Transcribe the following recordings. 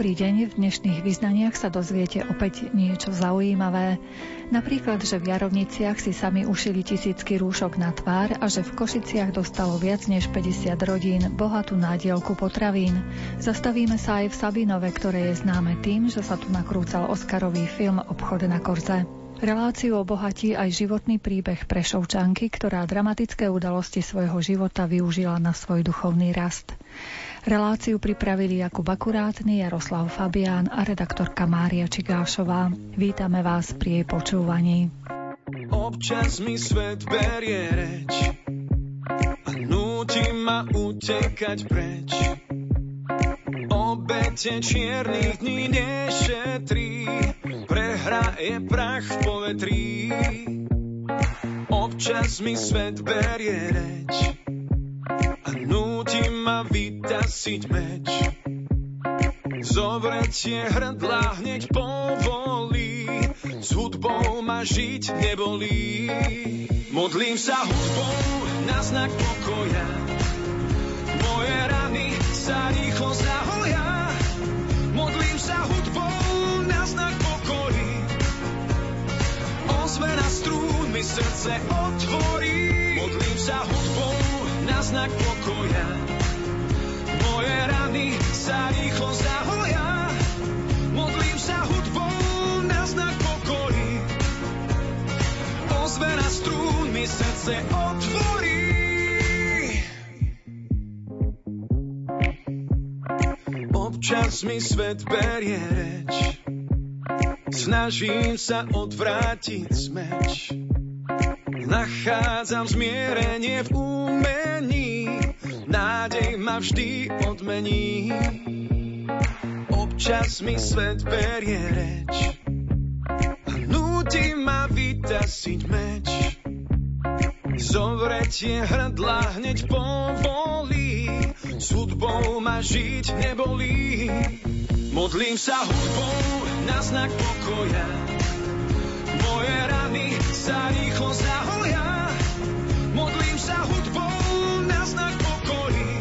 Dobrý deň, v dnešných vyznaniach sa dozviete opäť niečo zaujímavé. Napríklad, že v Jarovniciach si sami ušili tisícky rúšok na tvár a že v Košiciach dostalo viac než 50 rodín bohatú nádielku potravín. Zastavíme sa aj v Sabinove, ktoré je známe tým, že sa tu nakrúcal Oscarový film Obchod na Korze. Reláciu obohatí aj životný príbeh Prešovčanky, ktorá dramatické udalosti svojho života využila na svoj duchovný rast. Reláciu pripravili Jakub Akurátny, Jaroslav Fabián a redaktorka Mária Čigášová. Vítame vás pri jej počúvaní. Občas mi svet berie reč a núti ma utekať preč. Obete čiernych dní nešetrí, prehra je prach v povetrí. Občas mi svet berie reč núti ma vytasiť meč. Zovretie hrdla hneď povolí, s hudbou ma žiť nebolí. Modlím sa hudbou na znak pokoja, moje rany sa rýchlo zahoja. Modlím sa hudbou na znak pokoji, ozvena strún mi srdce otvorí. Modlím sa hudbou na znak pokoja. Moje rany sa rýchlo zahoja, modlím sa hudbou na znak pokoji. Ozvena strún mi srdce otvorí. Občas mi svet berie reč, snažím sa odvrátiť smeč Nachádzam zmierenie v umení, nádej ma vždy odmení. Občas mi svet berie reč a núti ma vytasiť meč. Zovretie hrdla hneď povolí, s hudbou ma žiť nebolí. Modlím sa hudbou na znak pokoja, moje rany sa na znak pokoji.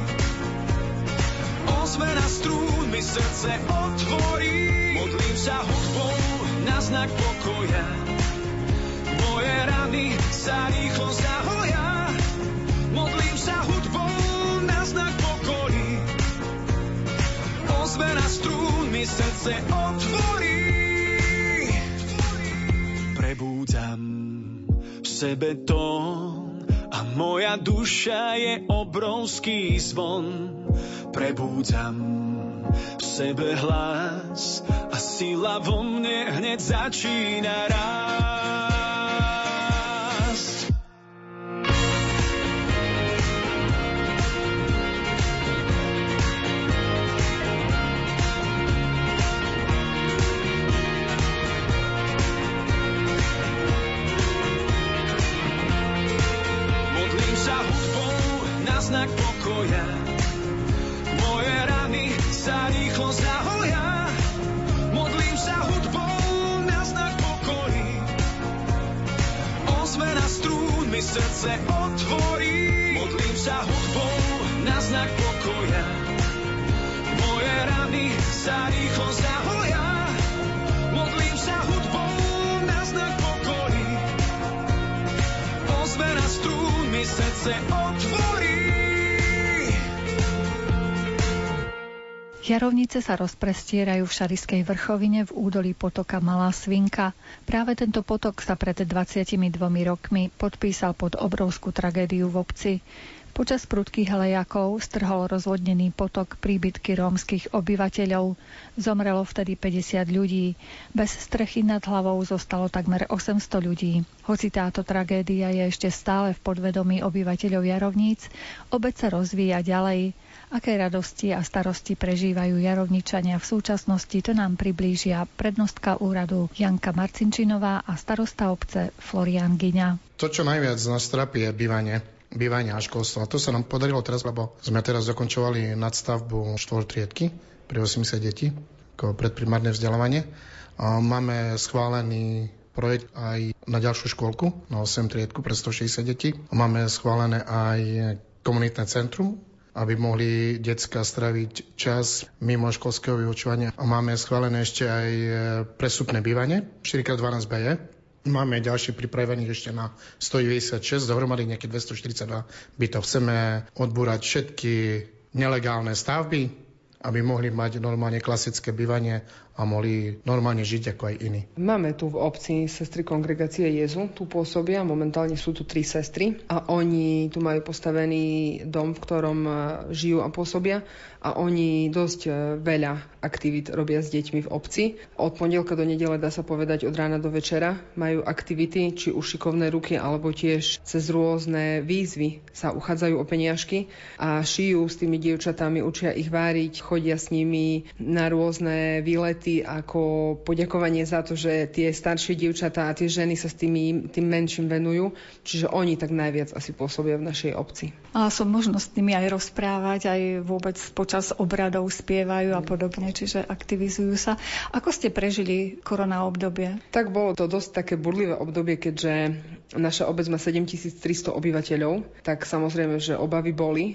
Ozvena strún mi srdce otvorí. Modlím sa hudbou na znak pokoja. Moje rany sa rýchlo zahoja. Modlím sa hudbou na znak pokoji. Ozvena strún mi srdce otvorí prebúdzam v sebe tón a moja duša je obrovský zvon. Prebúdzam v sebe hlas a sila vo mne hneď začína rásť. Jarovnice sa rozprestierajú v Šariskej vrchovine v údolí potoka Malá Svinka. Práve tento potok sa pred 22 rokmi podpísal pod obrovskú tragédiu v obci. Počas prudkých lejakov strhol rozvodnený potok príbytky rómskych obyvateľov. Zomrelo vtedy 50 ľudí. Bez strechy nad hlavou zostalo takmer 800 ľudí. Hoci táto tragédia je ešte stále v podvedomí obyvateľov Jarovníc, obec sa rozvíja ďalej. Aké radosti a starosti prežívajú jarovničania v súčasnosti, to nám priblížia prednostka úradu Janka Marcinčinová a starosta obce Florian Gyňa. To, čo najviac nás trápi, je bývanie bývanie a školstvo. A to sa nám podarilo teraz, lebo sme teraz dokončovali nadstavbu štvortriedky pre 80 detí ako predprimárne vzdelávanie. Máme schválený projekt aj na ďalšiu škôlku, na 8 triedku pre 160 detí. Máme schválené aj komunitné centrum, aby mohli detská straviť čas mimo školského vyučovania. Máme schválené ešte aj presupné bývanie, 4x12 BE, Máme ďalšie pripravených ešte na 196, dohromady nejaké 242 bytov. Chceme odbúrať všetky nelegálne stavby, aby mohli mať normálne klasické bývanie a mohli normálne žiť ako aj iní. Máme tu v obci sestry kongregácie Jezu, tu pôsobia, momentálne sú tu tri sestry a oni tu majú postavený dom, v ktorom e, žijú a pôsobia a oni dosť e, veľa aktivít robia s deťmi v obci. Od pondelka do nedele dá sa povedať od rána do večera majú aktivity, či už šikovné ruky, alebo tiež cez rôzne výzvy sa uchádzajú o peniažky a šijú s tými dievčatami, učia ich váriť, chodia s nimi na rôzne výlety projekty ako poďakovanie za to, že tie staršie dievčatá a tie ženy sa s tými, tým menším venujú. Čiže oni tak najviac asi pôsobia v našej obci. A som možnosť s nimi aj rozprávať, aj vôbec počas obradov spievajú a podobne, čiže aktivizujú sa. Ako ste prežili korona obdobie? Tak bolo to dosť také burlivé obdobie, keďže naša obec má 7300 obyvateľov, tak samozrejme, že obavy boli,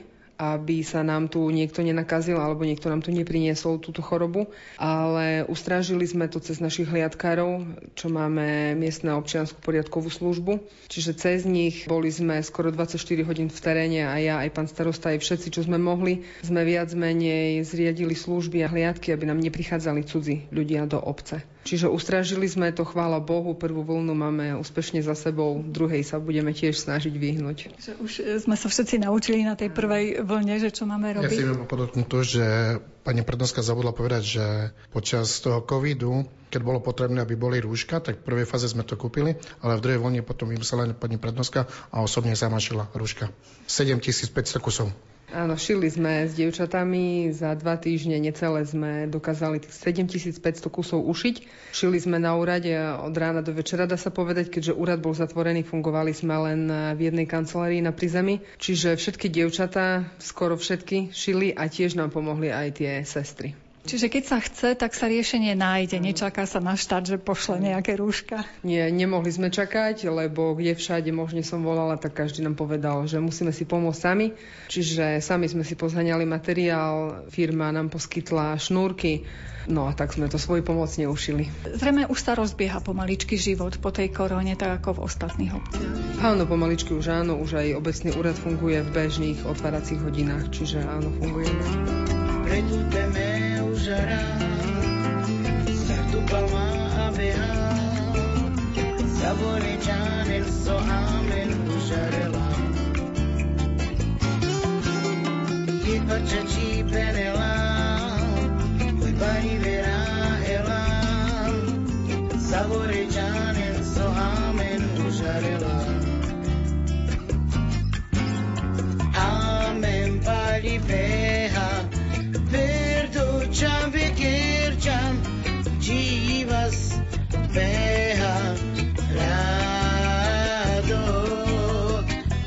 aby sa nám tu niekto nenakazil alebo niekto nám tu nepriniesol túto chorobu, ale ustrážili sme to cez našich hliadkárov, čo máme miestne občiansku poriadkovú službu. Čiže cez nich boli sme skoro 24 hodín v teréne a ja aj pán starosta aj všetci, čo sme mohli, sme viac menej zriadili služby a hliadky, aby nám neprichádzali cudzí ľudia do obce. Čiže ustrážili sme to, chvála Bohu, prvú vlnu máme úspešne za sebou, druhej sa budeme tiež snažiť vyhnúť. Že už sme sa všetci naučili na tej prvej vlne, že čo máme robiť. Ja si viem podotknúť to, že pani prednostka zabudla povedať, že počas toho covidu, keď bolo potrebné, aby boli rúška, tak v prvej fáze sme to kúpili, ale v druhej vlne potom vymyslela pani prednostka a osobne zamašila rúška. 7500 kusov. Áno, šili sme s dievčatami, za dva týždne necelé sme dokázali tých 7500 kusov ušiť. Šili sme na úrade od rána do večera, dá sa povedať, keďže úrad bol zatvorený, fungovali sme len v jednej kancelárii na prízemí. Čiže všetky dievčatá, skoro všetky, šili a tiež nám pomohli aj tie sestry. Čiže keď sa chce, tak sa riešenie nájde. Nečaká sa na štát, že pošle nejaké rúška. Nie, nemohli sme čakať, lebo kde všade možne som volala, tak každý nám povedal, že musíme si pomôcť sami. Čiže sami sme si pozhaňali materiál, firma nám poskytla šnúrky, no a tak sme to svoj pomoc neušili. Zrejme už sa rozbieha pomaličky život po tej korone, tak ako v ostatných obciach. Áno, pomaličky už áno, už aj obecný úrad funguje v bežných otváracích hodinách, čiže áno, funguje. Pregúteme usarà Sartu palma abeha Saboreggiare il so amen usarela Chi faccia ci penela Poi pari vera ela Saboreggiare il so amen usarela Amen pari vera Kircham be kircham jivas beharado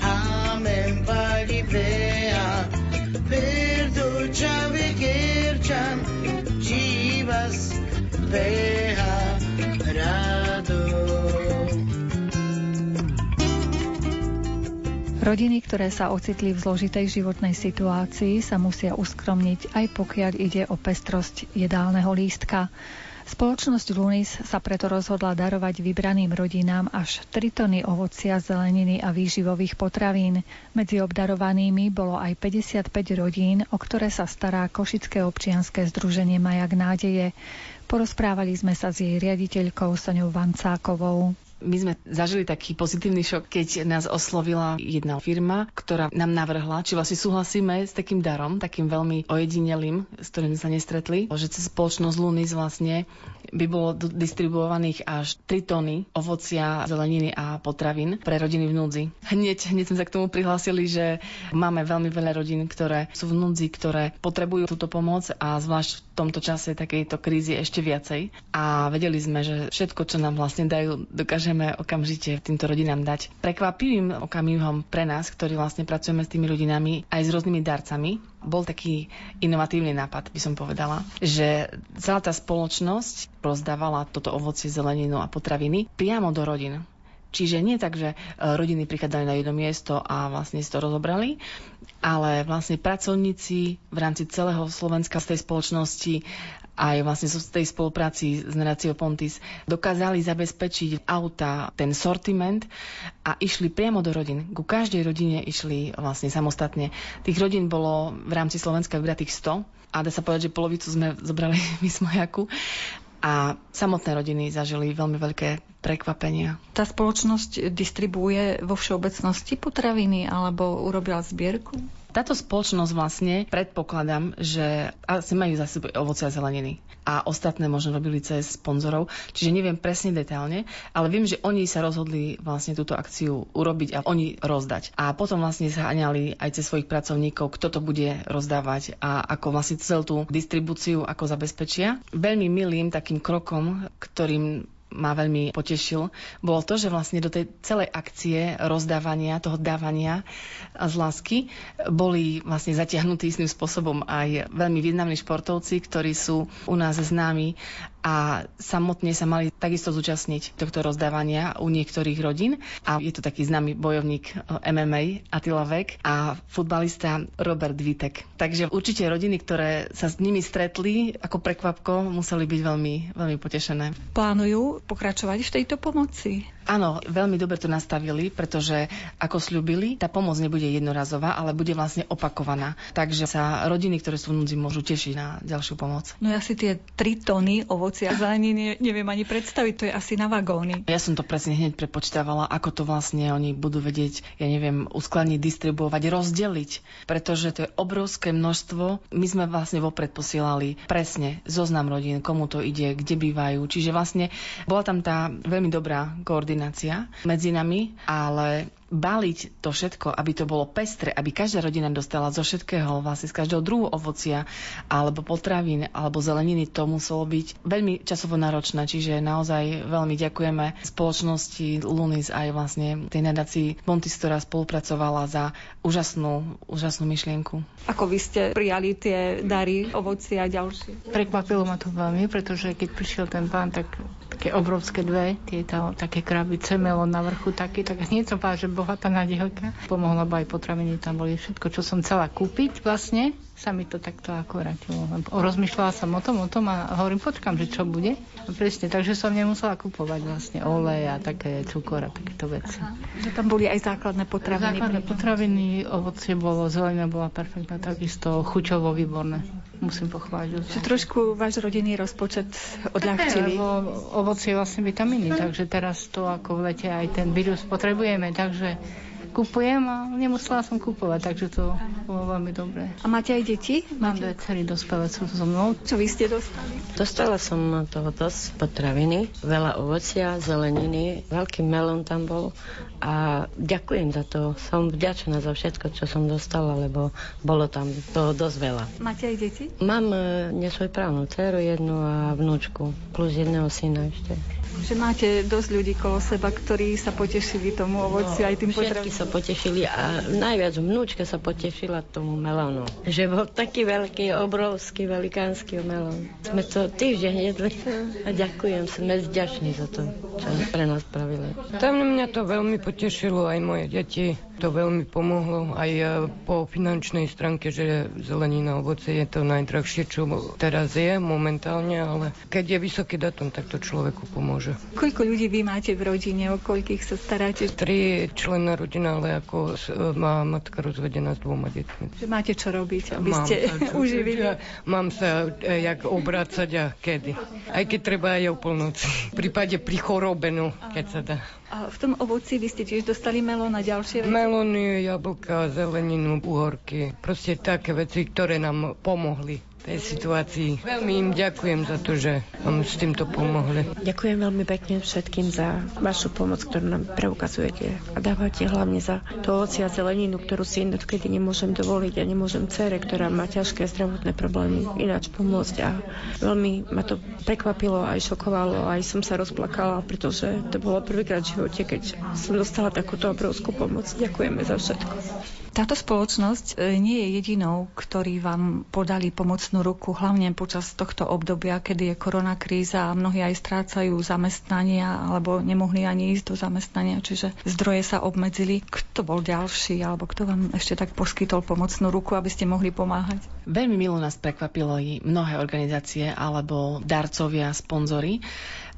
amen pagi beha. Perducham be kircham jivas beharado Rodiny, ktoré sa ocitli v zložitej životnej situácii, sa musia uskromniť aj pokiaľ ide o pestrosť jedálneho lístka. Spoločnosť Lunis sa preto rozhodla darovať vybraným rodinám až 3 tony ovocia, zeleniny a výživových potravín. Medzi obdarovanými bolo aj 55 rodín, o ktoré sa stará Košické občianske združenie Majak nádeje. Porozprávali sme sa s jej riaditeľkou Soňou Vancákovou. My sme zažili taký pozitívny šok, keď nás oslovila jedna firma, ktorá nám navrhla, či vlastne súhlasíme s takým darom, takým veľmi ojedinelým, s ktorým sa nestretli, že cez spoločnosť Lunis vlastne by bolo distribuovaných až 3 tony ovocia, zeleniny a potravín pre rodiny v núdzi. Hneď, hneď sme sa k tomu prihlásili, že máme veľmi veľa rodín, ktoré sú v núdzi, ktoré potrebujú túto pomoc a zvlášť v tomto čase takejto krízy ešte viacej. A vedeli sme, že všetko, čo nám vlastne dajú, dokážeme okamžite týmto rodinám dať. Prekvapivým okamihom pre nás, ktorí vlastne pracujeme s tými rodinami aj s rôznymi darcami, bol taký inovatívny nápad, by som povedala, že celá tá spoločnosť rozdávala toto ovocie, zeleninu a potraviny priamo do rodín. Čiže nie tak, že e, rodiny prichádzali na jedno miesto a vlastne si to rozobrali, ale vlastne pracovníci v rámci celého Slovenska z tej spoločnosti aj vlastne z tej spolupráci s Naráciou Pontis dokázali zabezpečiť auta, ten sortiment a išli priamo do rodín. Ku každej rodine išli vlastne samostatne. Tých rodín bolo v rámci Slovenska vybratých 100 a dá sa povedať, že polovicu sme zobrali my z Mojaku a samotné rodiny zažili veľmi veľké prekvapenia. Tá spoločnosť distribuje vo všeobecnosti potraviny alebo urobila zbierku? Táto spoločnosť vlastne predpokladám, že asi majú za sebou ovoce a zeleniny. A ostatné možno robili cez sponzorov. Čiže neviem presne detailne, ale viem, že oni sa rozhodli vlastne túto akciu urobiť a oni rozdať. A potom vlastne zháňali aj cez svojich pracovníkov, kto to bude rozdávať a ako vlastne celú tú distribúciu ako zabezpečia. Veľmi milým takým krokom, ktorým ma veľmi potešil, bolo to, že vlastne do tej celej akcie rozdávania, toho dávania z lásky boli vlastne zatiahnutí istým spôsobom aj veľmi významní športovci, ktorí sú u nás známi a samotne sa mali takisto zúčastniť tohto rozdávania u niektorých rodín. A je to taký známy bojovník eh, MMA Attila Vek a futbalista Robert Vitek. Takže určite rodiny, ktoré sa s nimi stretli ako prekvapko, museli byť veľmi, veľmi potešené. Plánujú pokračovať v tejto pomoci? Áno, veľmi dobre to nastavili, pretože ako slúbili, tá pomoc nebude jednorazová, ale bude vlastne opakovaná. Takže sa rodiny, ktoré sú v núdzi, môžu tešiť na ďalšiu pomoc. No ja si tie 3 tony ovocia a zeleniny neviem ani predstaviť, to je asi na vagóny. Ja som to presne hneď prepočítavala, ako to vlastne oni budú vedieť, ja neviem, uskladniť, distribuovať, rozdeliť, pretože to je obrovské množstvo. My sme vlastne vopred posielali presne zoznam rodín, komu to ide, kde bývajú. Čiže vlastne bola tam tá veľmi dobrá koordinácia koordinácia medzi nami, ale baliť to všetko, aby to bolo pestre, aby každá rodina dostala zo všetkého, vlastne z každého druhu ovocia, alebo potravín, alebo zeleniny, to muselo byť veľmi časovo náročné. Čiže naozaj veľmi ďakujeme spoločnosti Lunis aj vlastne tej nadácii Montis, ktorá spolupracovala za úžasnú, úžasnú myšlienku. Ako vy ste prijali tie dary, ovocia a ďalšie? Prekvapilo ma to veľmi, pretože keď prišiel ten pán, tak také obrovské dve, tieto také krabice, melón na vrchu taký, tak hneď som povedala, že bohatá nadielka. Pomohla by aj potraviny, tam boli všetko, čo som chcela kúpiť vlastne sa mi to takto ako vrátilo. Rozmýšľala som o tom, o tom a hovorím, počkam, že čo bude. A presne, takže som nemusela kupovať vlastne olej a také cukor a takéto veci. Aha, že tam boli aj základné potraviny. Základné potraviny, ovocie bolo, zelenina bola perfektná, takisto chuťovo výborné. Musím pochváliť. Že trošku váš rodinný rozpočet odľahčili. Ovocie je vlastne vitamíny, takže teraz to ako v lete aj ten vírus potrebujeme, takže kupujem a nemusela som kupovať, takže to bolo veľmi dobré. A máte aj deti? Mám dve dcery dospelé, sú so mnou. Čo vy ste dostali? Dostala som toho dosť potraviny, veľa ovocia, zeleniny, veľký melón tam bol a ďakujem za to. Som vďačná za všetko, čo som dostala, lebo bolo tam toho dosť veľa. Máte aj deti? Mám e, nesvojprávnu dceru jednu a vnúčku, plus jedného syna ešte. Že máte dosť ľudí kolo seba, ktorí sa potešili tomu ovoci no, aj tým potravím. sa potešili a najviac vnúčka sa potešila tomu melónu. Že bol taký veľký, obrovský, velikánsky melón. Sme to týždeň jedli a ďakujem, sme vďační za to, čo pre nás spravili. Tam mňa to veľmi potešilo, aj moje deti to veľmi pomohlo aj e, po finančnej stránke, že zelenina, ovoce je to najdrahšie, čo teraz je momentálne, ale keď je vysoký datum, tak to človeku pomôže. Koľko ľudí vy máte v rodine, o koľkých sa staráte? Tri člena rodina, ale ako má matka rozvedená s dvoma deťmi. Že máte čo robiť, aby mám ste sa, uživili? Ja, mám sa e, jak obrácať a kedy. Aj keď treba aj o polnoci. V prípade pri chorobenu, keď sa dá. A v tom ovoci vy ste tiež dostali melón a ďalšie veci? Melóny, jablka, zeleninu, uhorky. Proste také veci, ktoré nám pomohli tej situácii. Veľmi im ďakujem za to, že vám s týmto pomohli. Ďakujem veľmi pekne všetkým za vašu pomoc, ktorú nám preukazujete a dávate hlavne za to ovoci a zeleninu, ktorú si inokedy nemôžem dovoliť a nemôžem cere, ktorá má ťažké zdravotné problémy, ináč pomôcť. A veľmi ma to prekvapilo, aj šokovalo, aj som sa rozplakala, pretože to bolo prvýkrát v živote, keď som dostala takúto obrovskú pomoc. Ďakujeme za všetko. Táto spoločnosť e, nie je jedinou, ktorí vám podali pomocnú ruku, hlavne počas tohto obdobia, kedy je korona kríza a mnohí aj strácajú zamestnania alebo nemohli ani ísť do zamestnania, čiže zdroje sa obmedzili. Kto bol ďalší alebo kto vám ešte tak poskytol pomocnú ruku, aby ste mohli pomáhať? Veľmi milo nás prekvapilo i mnohé organizácie alebo darcovia, sponzory,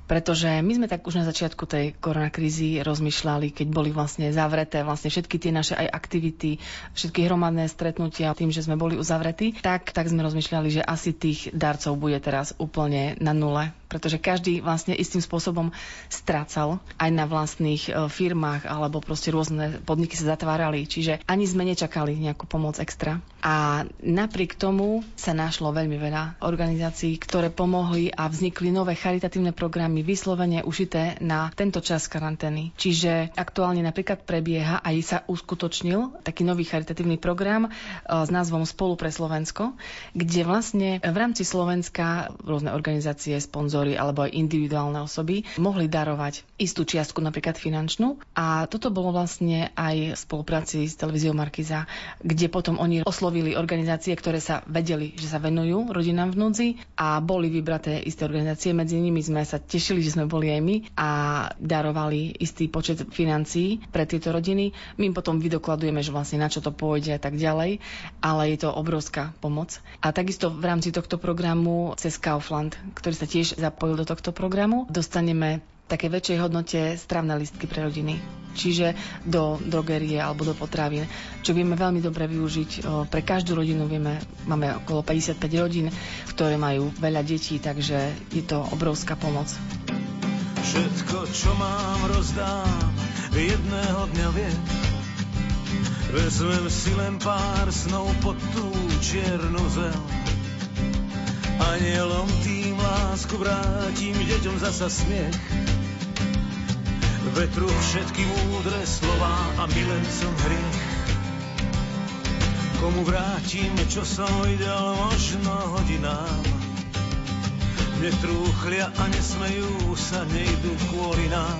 pretože my sme tak už na začiatku tej koronakrízy rozmýšľali, keď boli vlastne zavreté vlastne všetky tie naše aj aktivity, všetky hromadné stretnutia tým, že sme boli uzavretí, tak, tak sme rozmýšľali, že asi tých darcov bude teraz úplne na nule pretože každý vlastne istým spôsobom strácal aj na vlastných e, firmách alebo proste rôzne podniky sa zatvárali, čiže ani sme nečakali nejakú pomoc extra. A napriek tomu sa našlo veľmi veľa organizácií, ktoré pomohli a vznikli nové charitatívne programy vyslovene ušité na tento čas karantény. Čiže aktuálne napríklad prebieha aj sa uskutočnil taký nový charitatívny program e, s názvom Spolu pre Slovensko, kde vlastne v rámci Slovenska rôzne organizácie, sponzory sponzory alebo aj individuálne osoby mohli darovať istú čiastku, napríklad finančnú. A toto bolo vlastne aj v spolupráci s televíziou Markiza, kde potom oni oslovili organizácie, ktoré sa vedeli, že sa venujú rodinám v núdzi a boli vybraté isté organizácie. Medzi nimi sme sa tešili, že sme boli aj my a darovali istý počet financií pre tieto rodiny. My im potom vydokladujeme, že vlastne na čo to pôjde a tak ďalej, ale je to obrovská pomoc. A takisto v rámci tohto programu cez Kaufland, ktorý sa tiež zapojil do tohto programu, dostaneme také väčšej hodnote stravné listky pre rodiny. Čiže do drogerie alebo do potravín, čo vieme veľmi dobre využiť. Pre každú rodinu vieme, máme okolo 55 rodín, ktoré majú veľa detí, takže je to obrovská pomoc. Všetko, čo mám, rozdám jedného dňa vie. Vezmem si len pár snov pod tú čiernu zem. Anielom tým lásku vrátim, deťom zasa smiech vetru všetky múdre slova a milencom hriech. Komu vrátim, čo som videl, možno hodinám. Netrúchlia a nesmejú sa, nejdu kvôli nám.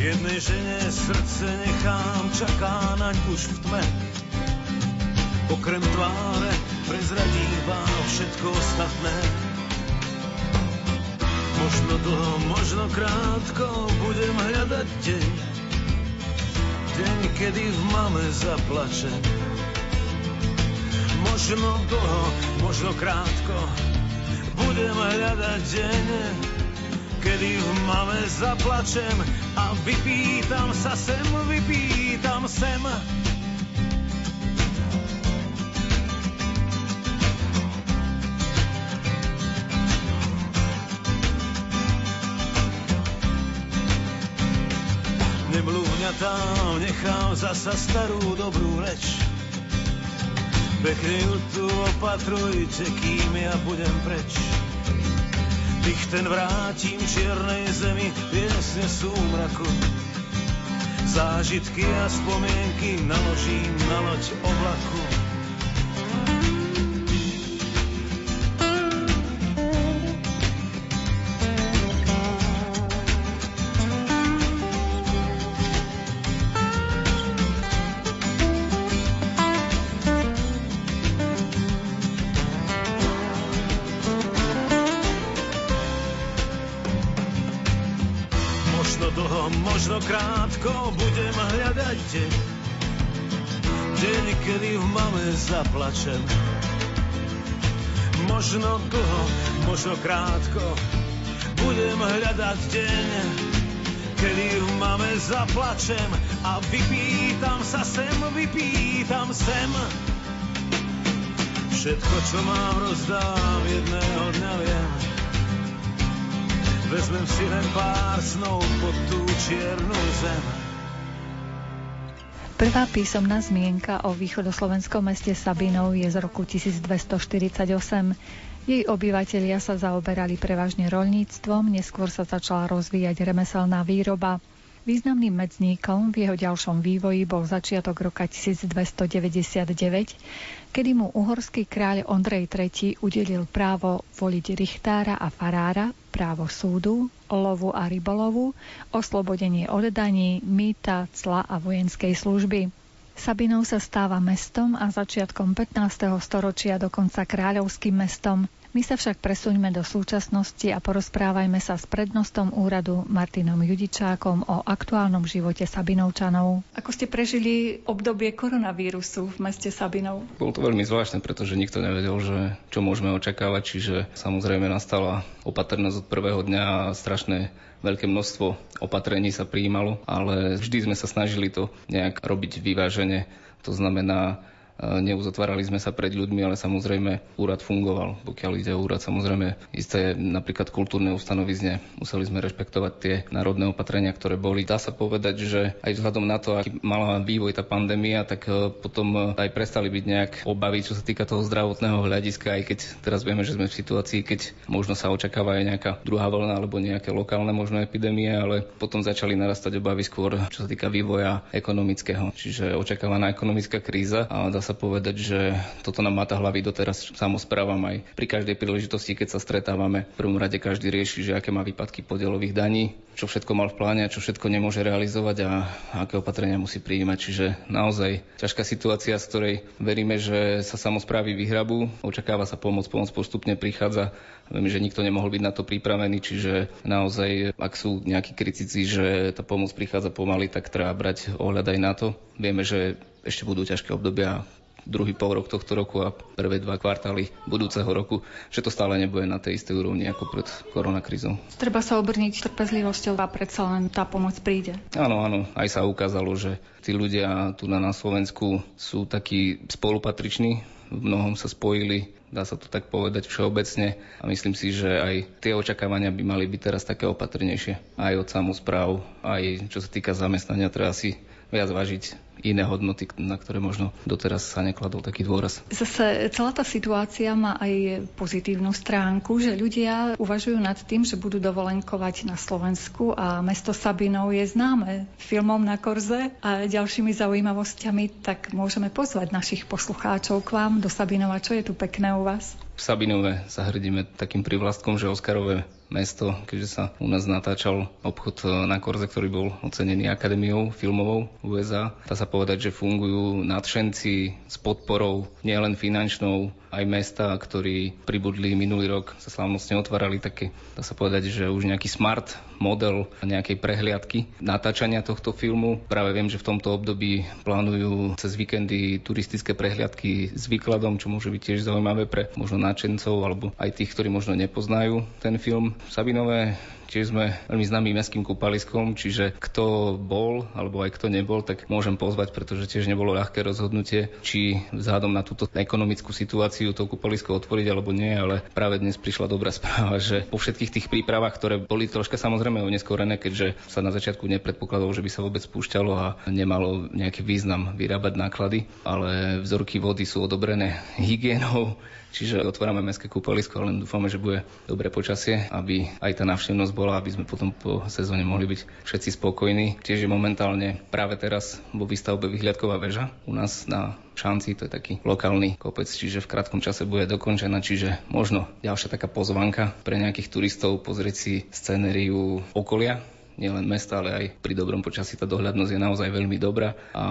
Jednej žene srdce nechám, čaká naň už v tme. Okrem tváre prezradí vám všetko ostatné. Možno dlho, možno krátko budem hľadať deň. Deň, kedy v mame zaplače. Možno dlho, možno krátko budem hľadať deň, kedy v mame zaplačem a vypýtam sa sem, vypýtam sem. Tam nechám zasa starú dobrú reč. Pekne ju tu opatrujte, kým ja budem preč. Tých ten vrátim čiernej zemi, piesne súmraku. Zážitky a spomienky naložím na loď oblaku. Zaplačem. Možno dlho, možno krátko, budem hľadať deň, kedy v mame zaplačem a vypýtam sa sem, vypýtam sem. Všetko, čo mám, rozdám jedného dňa viem. Vezmem si len pár snov pod tú čiernu zem. Prvá písomná zmienka o východoslovenskom meste Sabinov je z roku 1248. Jej obyvatelia sa zaoberali prevažne roľníctvom, neskôr sa začala rozvíjať remeselná výroba. Významným medzníkom v jeho ďalšom vývoji bol začiatok roka 1299, kedy mu uhorský kráľ Ondrej III udelil právo voliť richtára a farára, právo súdu, lovu a rybolovu, oslobodenie od daní, mýta, cla a vojenskej služby. Sabinov sa stáva mestom a začiatkom 15. storočia dokonca kráľovským mestom. My sa však presuňme do súčasnosti a porozprávajme sa s prednostom úradu Martinom Judičákom o aktuálnom živote Sabinovčanov. Ako ste prežili obdobie koronavírusu v meste Sabinov? Bolo to veľmi zvláštne, pretože nikto nevedel, že čo môžeme očakávať, čiže samozrejme nastala opatrnosť od prvého dňa a strašné veľké množstvo opatrení sa prijímalo, ale vždy sme sa snažili to nejak robiť vyvážene. To znamená, Neuzatvárali sme sa pred ľuďmi, ale samozrejme úrad fungoval. Pokiaľ ide o úrad, samozrejme isté napríklad kultúrne ustanovizne. Museli sme rešpektovať tie národné opatrenia, ktoré boli. Dá sa povedať, že aj vzhľadom na to, aký mala vývoj tá pandémia, tak e, potom e, aj prestali byť nejak obavy, čo sa týka toho zdravotného hľadiska, aj keď teraz vieme, že sme v situácii, keď možno sa očakáva aj nejaká druhá vlna alebo nejaké lokálne možno epidémie, ale potom začali narastať obavy skôr, čo sa týka vývoja ekonomického. Čiže očakávaná ekonomická kríza a dá sa povedať, že toto nám máta hlavy doteraz samozprávam aj pri každej príležitosti, keď sa stretávame. V prvom rade každý rieši, že aké má výpadky podielových daní, čo všetko mal v pláne a čo všetko nemôže realizovať a aké opatrenia musí prijímať. Čiže naozaj ťažká situácia, z ktorej veríme, že sa samozprávy vyhrabú. Očakáva sa pomoc, pomoc postupne prichádza. Viem, že nikto nemohol byť na to pripravený, čiže naozaj, ak sú nejakí kritici, že tá pomoc prichádza pomaly, tak treba brať ohľad aj na to. Vieme, že ešte budú ťažké obdobia druhý pol rok tohto roku a prvé dva kvartály budúceho roku, že to stále nebude na tej istej úrovni ako pred koronakrízou. Treba sa obrniť trpezlivosťou a predsa len tá pomoc príde. Áno, áno, aj sa ukázalo, že tí ľudia tu na, na Slovensku sú takí spolupatriční, v mnohom sa spojili, dá sa to tak povedať všeobecne a myslím si, že aj tie očakávania by mali byť teraz také opatrnejšie. Aj od samozpráv, aj čo sa týka zamestnania, treba si viac vážiť iné hodnoty, na ktoré možno doteraz sa nekladol taký dôraz. Zase celá tá situácia má aj pozitívnu stránku, že ľudia uvažujú nad tým, že budú dovolenkovať na Slovensku a mesto Sabinov je známe filmom na Korze a ďalšími zaujímavosťami, tak môžeme pozvať našich poslucháčov k vám do Sabinova. Čo je tu pekné u vás? V Sabinove sa hrdíme takým privlastkom, že Oskarové mesto, keďže sa u nás natáčal obchod e, na Korze, ktorý bol ocenený Akadémiou filmovou USA. Dá sa povedať, že fungujú nadšenci s podporou nielen finančnou, aj mesta, ktorí pribudli minulý rok, sa slávnostne otvárali také, dá sa povedať, že už nejaký smart model nejakej prehliadky natáčania tohto filmu. Práve viem, že v tomto období plánujú cez víkendy turistické prehliadky s výkladom, čo môže byť tiež zaujímavé pre možno náčencov alebo aj tých, ktorí možno nepoznajú ten film. Sabinové Tiež sme veľmi známym mestským kúpaliskom, čiže kto bol alebo aj kto nebol, tak môžem pozvať, pretože tiež nebolo ľahké rozhodnutie, či vzhľadom na túto ekonomickú situáciu to kúpalisko otvoriť alebo nie, ale práve dnes prišla dobrá správa, že po všetkých tých prípravách, ktoré boli troška samozrejme oneskorené, keďže sa na začiatku nepredpokladalo, že by sa vôbec spúšťalo a nemalo nejaký význam vyrábať náklady, ale vzorky vody sú odobrené hygienou, Čiže otvárame mestské kúpalisko, len dúfame, že bude dobré počasie, aby aj tá návštevnosť bola, aby sme potom po sezóne mohli byť všetci spokojní. Tiež je momentálne práve teraz vo výstavbe vyhliadková väža u nás na šanci, to je taký lokálny kopec, čiže v krátkom čase bude dokončená, čiže možno ďalšia taká pozvanka pre nejakých turistov pozrieť si scenériu okolia nielen mesta, ale aj pri dobrom počasí tá dohľadnosť je naozaj veľmi dobrá. A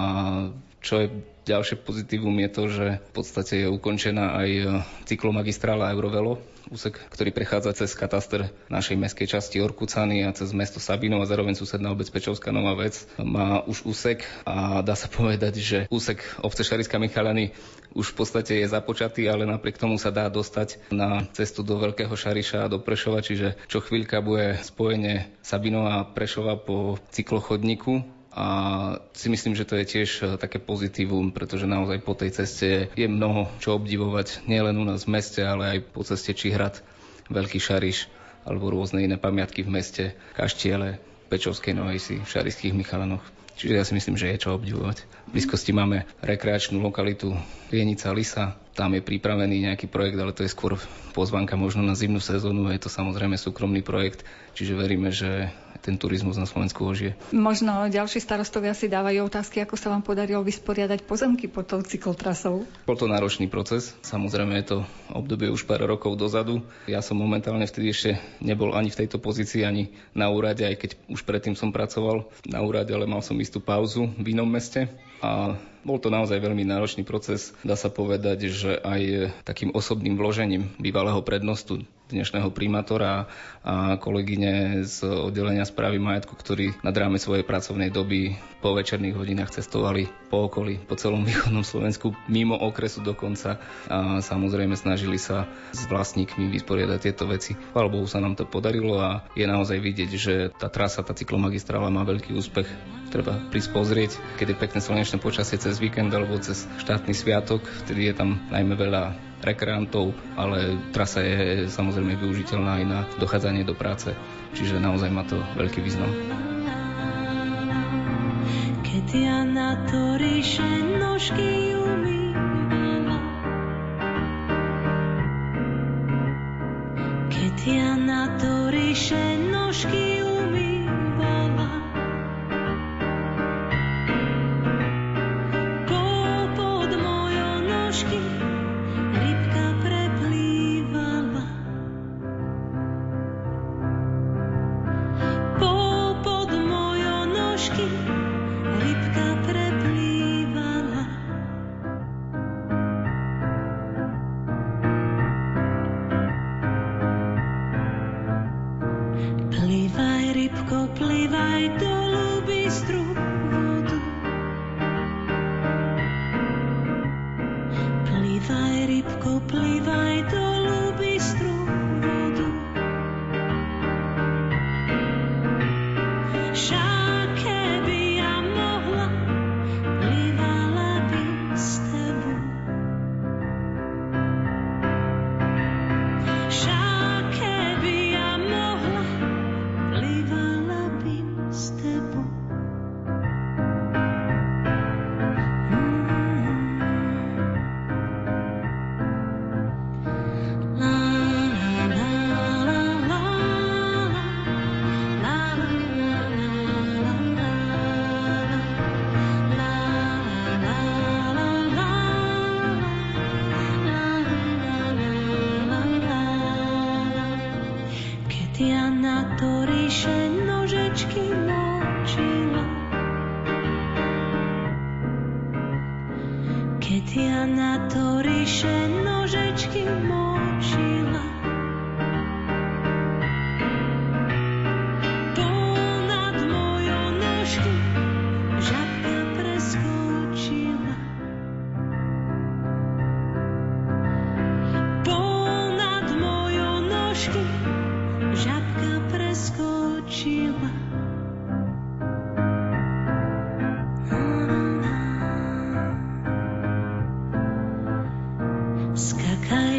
čo je Ďalšie pozitívum je to, že v podstate je ukončená aj e, cyklomagistrála Eurovelo, úsek, ktorý prechádza cez kataster našej mestskej časti Orkucany a cez mesto Sabino a zároveň susedná obec Pečovská Nová vec má už úsek. A dá sa povedať, že úsek obce Šariska Michalany už v podstate je započatý, ale napriek tomu sa dá dostať na cestu do Veľkého Šariša a do Prešova, čiže čo chvíľka bude spojenie Sabino a Prešova po cyklochodníku a si myslím, že to je tiež e, také pozitívum, pretože naozaj po tej ceste je mnoho čo obdivovať, nielen u nás v meste, ale aj po ceste Čihrad, Veľký Šariš alebo rôzne iné pamiatky v meste, Kaštiele, Pečovskej Novej si v Šarišských Michalanoch. Čiže ja si myslím, že je čo obdivovať. V blízkosti máme rekreačnú lokalitu Rienica Lisa, tam je pripravený nejaký projekt, ale to je skôr pozvanka možno na zimnú sezónu, je to samozrejme súkromný projekt, čiže veríme, že ten turizmus na Slovensku ožije. Možno ďalší starostovia si dávajú otázky, ako sa vám podarilo vysporiadať pozemky pod tou cyklotrasou. Bol to náročný proces, samozrejme je to obdobie už pár rokov dozadu. Ja som momentálne vtedy ešte nebol ani v tejto pozícii, ani na úrade, aj keď už predtým som pracoval na úrade, ale mal som istú pauzu v inom meste a bol to naozaj veľmi náročný proces. Dá sa povedať, že aj takým osobným vložením bývalého prednostu dnešného primátora a kolegyne z oddelenia správy majetku, ktorí nad ráme svojej pracovnej doby po večerných hodinách cestovali po okolí, po celom východnom Slovensku, mimo okresu dokonca a samozrejme snažili sa s vlastníkmi vysporiadať tieto veci. Chvála Bohu sa nám to podarilo a je naozaj vidieť, že tá trasa, tá cyklomagistrála má veľký úspech. Treba prísť pozrieť, keď je pekné slnečné počasie cez víkend alebo cez štátny sviatok, vtedy je tam najmä veľa rekreantov, ale trasa je samozrejme využiteľná aj na dochádzanie do práce, čiže naozaj má to veľký význam. Keď ja na to ríše nožky umývala Keď ja na to ríše nožky Vy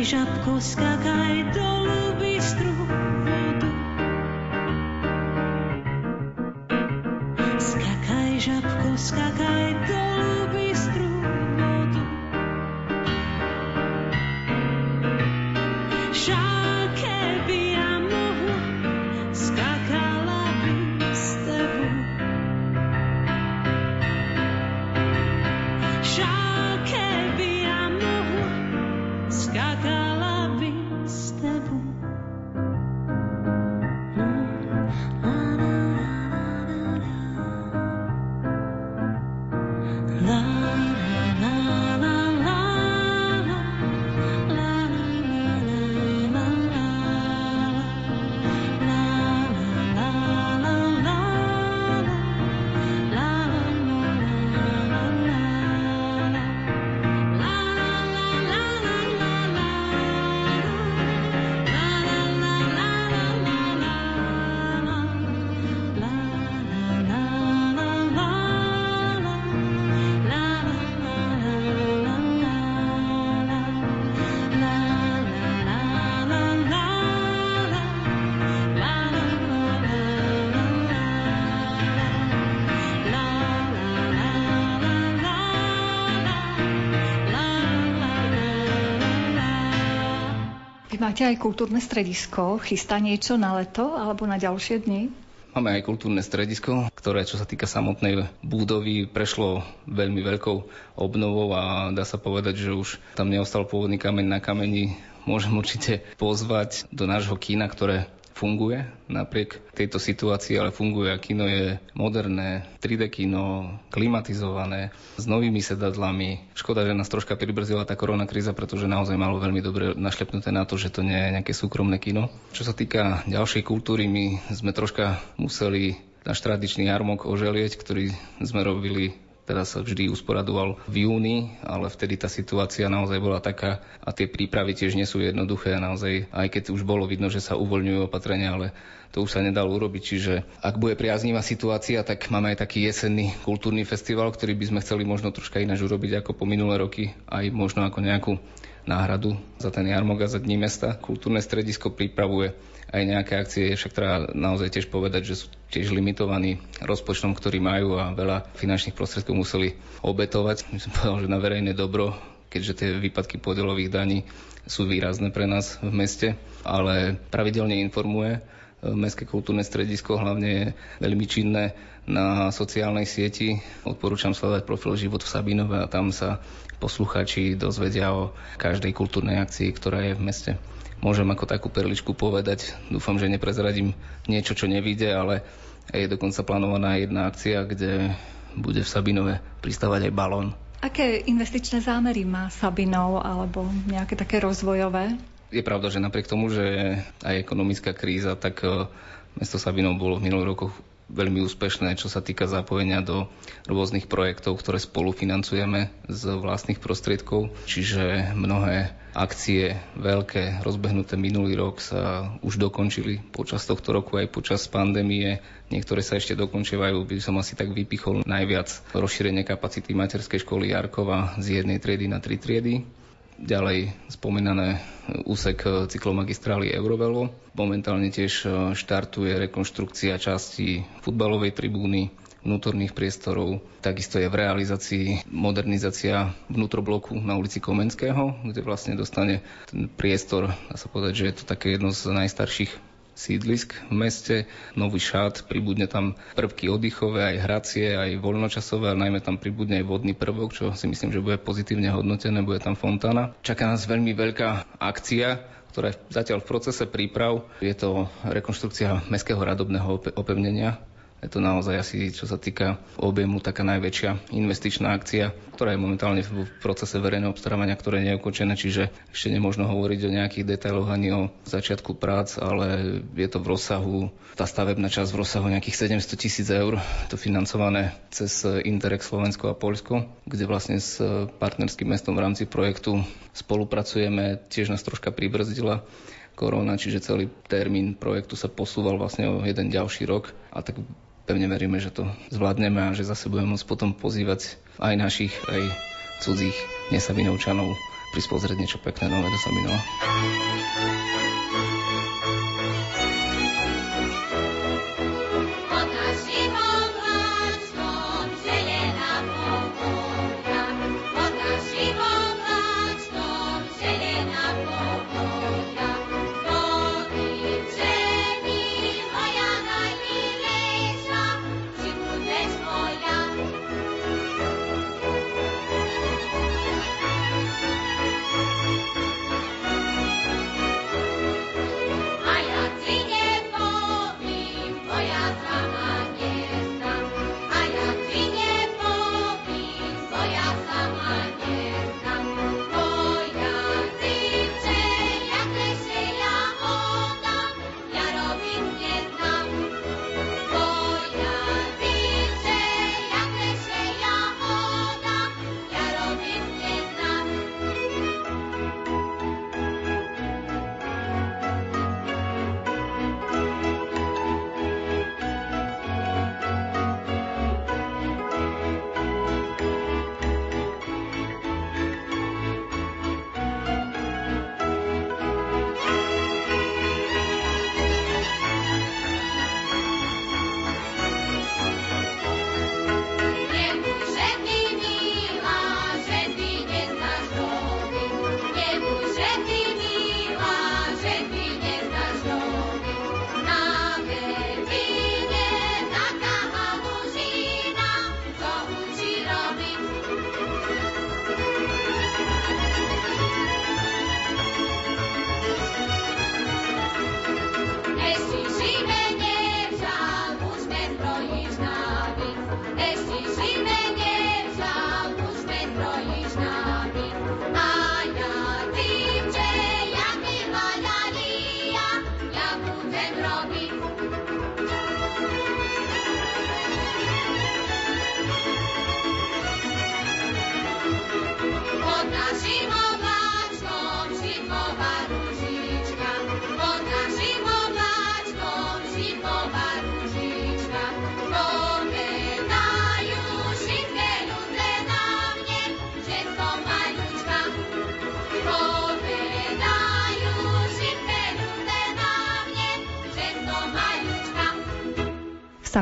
žabko, skakaj dolu bystru. Máte aj kultúrne stredisko, chystá niečo na leto alebo na ďalšie dni? Máme aj kultúrne stredisko, ktoré, čo sa týka samotnej budovy, prešlo veľmi veľkou obnovou a dá sa povedať, že už tam neostal pôvodný kameň na kameni. Môžem určite pozvať do nášho kína, ktoré funguje napriek tejto situácii, ale funguje a kino je moderné, 3D kino, klimatizované, s novými sedadlami. Škoda, že nás troška pribrzdila tá korona kríza, pretože naozaj malo veľmi dobre našlepnuté na to, že to nie je nejaké súkromné kino. Čo sa týka ďalšej kultúry, my sme troška museli náš tradičný jarmok oželieť, ktorý sme robili Teraz sa vždy usporadoval v júni, ale vtedy tá situácia naozaj bola taká a tie prípravy tiež nie sú jednoduché. Naozaj, aj keď už bolo vidno, že sa uvoľňujú opatrenia, ale to už sa nedalo urobiť. Čiže ak bude priaznivá situácia, tak máme aj taký jesenný kultúrny festival, ktorý by sme chceli možno troška ináč urobiť ako po minulé roky, aj možno ako nejakú náhradu za ten jarmok a za dní mesta. Kultúrne stredisko pripravuje aj nejaké akcie, však treba naozaj tiež povedať, že sú tiež limitovaní rozpočtom, ktorý majú a veľa finančných prostriedkov museli obetovať. My som povedal, že na verejné dobro, keďže tie výpadky podielových daní sú výrazné pre nás v meste, ale pravidelne informuje Mestské kultúrne stredisko hlavne je veľmi činné na sociálnej sieti. Odporúčam sledovať profil Život v Sabinove a tam sa posluchači dozvedia o každej kultúrnej akcii, ktorá je v meste môžem ako takú perličku povedať. Dúfam, že neprezradím niečo, čo nevíde, ale je dokonca plánovaná jedna akcia, kde bude v Sabinove pristávať aj balón. Aké investičné zámery má Sabinov alebo nejaké také rozvojové? Je pravda, že napriek tomu, že aj ekonomická kríza, tak eh, mesto Sabinov bolo v minulých rokoch veľmi úspešné, čo sa týka zapojenia do rôznych projektov, ktoré spolufinancujeme z vlastných prostriedkov. Čiže mnohé akcie veľké, rozbehnuté minulý rok sa už dokončili počas tohto roku aj počas pandémie. Niektoré sa ešte dokončievajú, by som asi tak vypichol najviac rozšírenie kapacity materskej školy Jarkova z jednej triedy na tri triedy Ďalej spomínané úsek cyklomagistrály Eurovelo. Momentálne tiež štartuje rekonštrukcia časti futbalovej tribúny, vnútorných priestorov. Takisto je v realizácii modernizácia vnútrobloku na ulici Komenského, kde vlastne dostane ten priestor, dá sa povedať, že je to také jedno z najstarších sídlisk v meste, nový šat, pribudne tam prvky oddychové, aj hracie, aj voľnočasové, ale najmä tam pribudne aj vodný prvok, čo si myslím, že bude pozitívne hodnotené, bude tam fontána. Čaká nás veľmi veľká akcia, ktorá je zatiaľ v procese príprav. Je to rekonštrukcia mestského radobného opevnenia je to naozaj asi, čo sa týka objemu, taká najväčšia investičná akcia, ktorá je momentálne v procese verejného obstarávania, ktoré nie je ukončené, čiže ešte nemôžno hovoriť o nejakých detailoch ani o začiatku prác, ale je to v rozsahu, tá stavebná časť v rozsahu nejakých 700 tisíc eur, to financované cez Interreg Slovensko a Polsko, kde vlastne s partnerským mestom v rámci projektu spolupracujeme, tiež nás troška pribrzdila korona, čiže celý termín projektu sa posúval vlastne o jeden ďalší rok a tak pevne veríme, že to zvládneme a že zase budeme môcť potom pozývať aj našich, aj cudzích nesabinovčanov prispozrieť niečo pekné nové do Sabinova.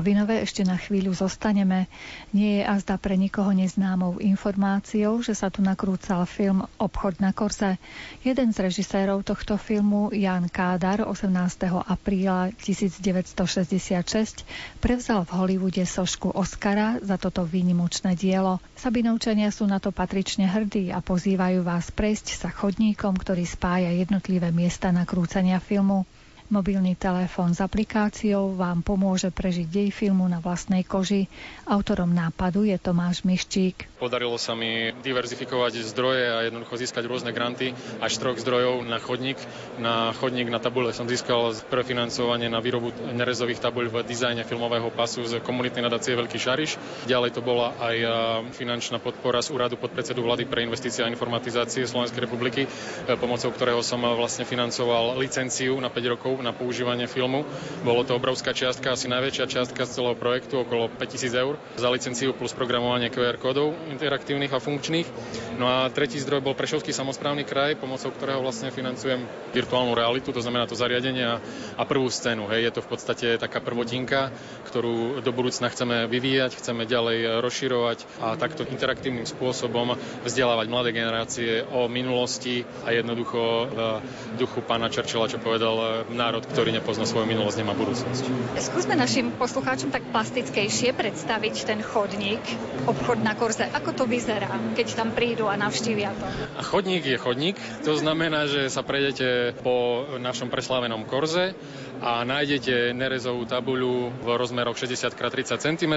Sabinové ešte na chvíľu zostaneme. Nie je azda pre nikoho neznámou informáciou, že sa tu nakrúcal film Obchod na Korze. Jeden z režisérov tohto filmu, Jan Kádar, 18. apríla 1966 prevzal v Hollywoode sošku Oscara za toto výnimočné dielo. Sabinovčania sú na to patrične hrdí a pozývajú vás prejsť sa chodníkom, ktorý spája jednotlivé miesta nakrúcania filmu. Mobilný telefón s aplikáciou vám pomôže prežiť dej filmu na vlastnej koži. Autorom nápadu je Tomáš Miščík. Podarilo sa mi diverzifikovať zdroje a jednoducho získať rôzne granty až troch zdrojov na chodník. Na chodník na tabule som získal prefinancovanie na výrobu nerezových tabuľ v dizajne filmového pasu z komunitnej nadácie Veľký Šariš. Ďalej to bola aj finančná podpora z úradu podpredsedu vlády pre investície a informatizácie Slovenskej republiky, e, pomocou ktorého som vlastne financoval licenciu na 5 rokov na používanie filmu. Bolo to obrovská čiastka, asi najväčšia čiastka z celého projektu, okolo 5000 eur za licenciu plus programovanie QR kódov interaktívnych a funkčných. No a tretí zdroj bol Prešovský samozprávny kraj, pomocou ktorého vlastne financujem virtuálnu realitu, to znamená to zariadenie a prvú scénu. Hej, je to v podstate taká prvotinka, ktorú do budúcna chceme vyvíjať, chceme ďalej rozširovať a takto interaktívnym spôsobom vzdelávať mladé generácie o minulosti a jednoducho v duchu pána Churchilla, čo povedal, národ ktorý nepozná svoju minulosť, nemá budúcnosť. Skúsme našim poslucháčom tak plastickejšie predstaviť ten chodník, obchod na Korze. Ako to vyzerá, keď tam prídu a navštívia to? A chodník je chodník, to znamená, že sa prejdete po našom preslávenom Korze a nájdete nerezovú tabuľu v rozmeroch 60 x 30 cm,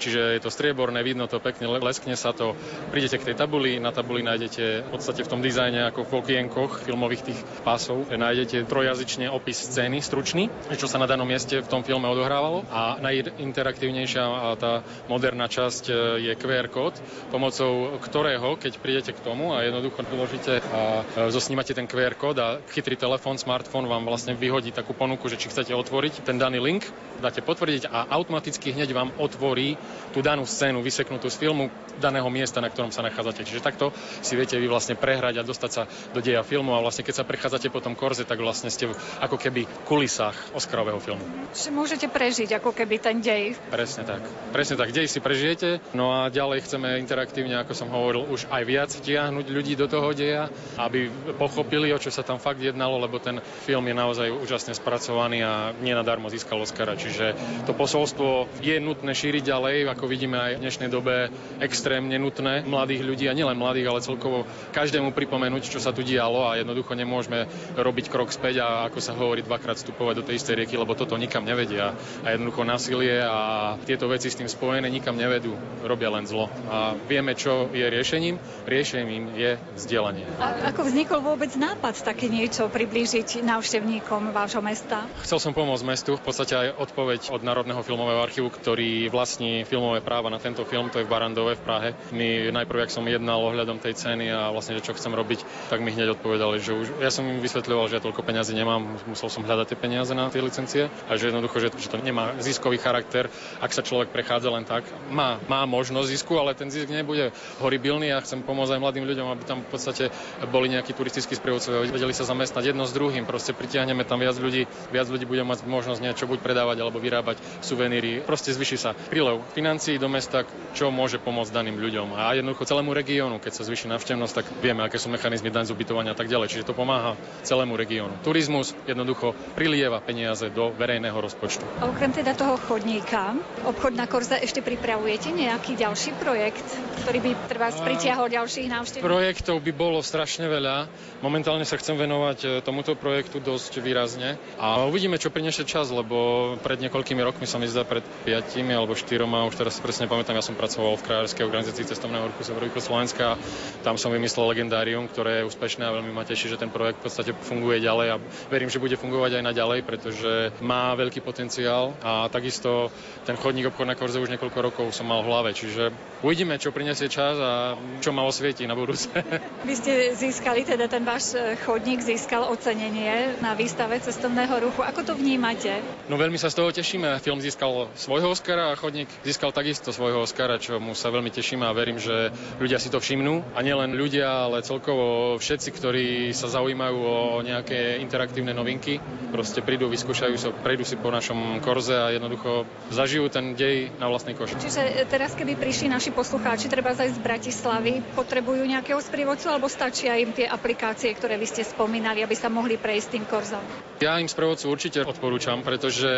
čiže je to strieborné, vidno to pekne, leskne sa to. Prídete k tej tabuli, na tabuli nájdete v podstate v tom dizajne ako v okienkoch filmových tých pásov, nájdete trojazyčne opis scény stručný, čo sa na danom mieste v tom filme odohrávalo a najinteraktívnejšia tá moderná časť e, je QR kód, pomocou ktorého, keď prídete k tomu a jednoducho vyložíte a e, zosnímate ten QR kód a chytrý telefón, smartfón vám vlastne vyhodí takú ponuku, že či chcete otvoriť ten daný link, dáte potvrdiť a automaticky hneď vám otvorí tú danú scénu vyseknutú z filmu daného miesta, na ktorom sa nachádzate. Čiže takto si viete vy vlastne prehrať a dostať sa do deja filmu a vlastne keď sa prechádzate po tom korze, tak vlastne ste ako keby kulisách Oscarového filmu. Čiže môžete prežiť ako keby ten dej. Presne tak. Presne tak. Dej si prežijete. No a ďalej chceme interaktívne, ako som hovoril, už aj viac tiahnuť ľudí do toho deja, aby pochopili, o čo sa tam fakt jednalo, lebo ten film je naozaj úžasne spracovaný a nenadarmo získal Oscara. Čiže to posolstvo je nutné šíriť ďalej, ako vidíme aj v dnešnej dobe extrémne nutné mladých ľudí a nielen mladých, ale celkovo každému pripomenúť, čo sa tu dialo a jednoducho nemôžeme robiť krok späť a ako sa hovorí, dvakrát vstupovať do tej istej rieky, lebo toto nikam nevedia. A jednoducho násilie a tieto veci s tým spojené nikam nevedú, robia len zlo. A vieme, čo je riešením. Riešením je vzdelanie. A ako vznikol vôbec nápad také niečo priblížiť návštevníkom vášho mesta? Chcel som pomôcť mestu, v podstate aj odpoveď od Národného filmového archívu, ktorý vlastní filmové práva na tento film, to je v Barandove v Prahe. My najprv, ak som jednal ohľadom tej ceny a vlastne, čo chcem robiť, tak mi hneď odpovedali, že už, ja som im vysvetľoval, že ja toľko peniazy nemám, musel som hľadať tie peniaze na tie licencie a že jednoducho, že, že to nemá ziskový charakter, ak sa človek prechádza len tak. Má, má možnosť zisku, ale ten zisk nebude horibilný a chcem pomôcť aj mladým ľuďom, aby tam v podstate boli nejakí turistickí sprievodcovia, vedeli sa zamestnať jedno s druhým, proste pritiahneme tam viac ľudí, viac ľudí bude mať možnosť niečo buď predávať alebo vyrábať suveníry. Proste zvyši sa prílev financií do mesta, čo môže pomôcť daným ľuďom a jednoducho celému regiónu, keď sa zvyši návštevnosť, tak vieme, aké sú mechanizmy daň z ubytovania a tak ďalej. Čiže to pomáha celému regiónu. Turizmus jednoducho prilieva peniaze do verejného rozpočtu. A okrem teda toho chodníka, obchod na Korze, ešte pripravujete nejaký ďalší projekt, ktorý by treba pritiahol ďalších návštevníkov? Projektov by bolo strašne veľa. Momentálne sa chcem venovať e, tomuto projektu dosť výrazne a uvidíme, čo priniesie čas, lebo pred niekoľkými rokmi som zdá pred 5 alebo 4, už teraz presne pamätám, ja som pracoval v krajárskej organizácii cestovného ruchu Severovýchod Slovenska. Tam som vymyslel legendárium, ktoré je úspešné a veľmi ma teší, že ten projekt v podstate funguje ďalej a verím, že bude fungovať aj naďalej, pretože má veľký potenciál a takisto ten chodník obchod na Korze už niekoľko rokov som mal v hlave, čiže uvidíme, čo prinesie čas a čo ma osvieti na budúce. Vy ste získali, teda ten váš chodník získal ocenenie na výstave cestovného ruchu. Ako to vnímate? No veľmi sa z toho tešíme. Film získal svojho Oscara a chodník získal takisto svojho Oscara, čo mu sa veľmi tešíme a verím, že ľudia si to všimnú. A nielen ľudia, ale celkovo všetci, ktorí sa zaujímajú o nejaké interaktívne novinky novinky, proste prídu, vyskúšajú sa, prejdú si po našom korze a jednoducho zažijú ten dej na vlastný koš. Čiže teraz, keby prišli naši poslucháči, treba aj z Bratislavy, potrebujú nejakého sprievodcu alebo stačia im tie aplikácie, ktoré vy ste spomínali, aby sa mohli prejsť tým korzom? Ja im sprievodcu určite odporúčam, pretože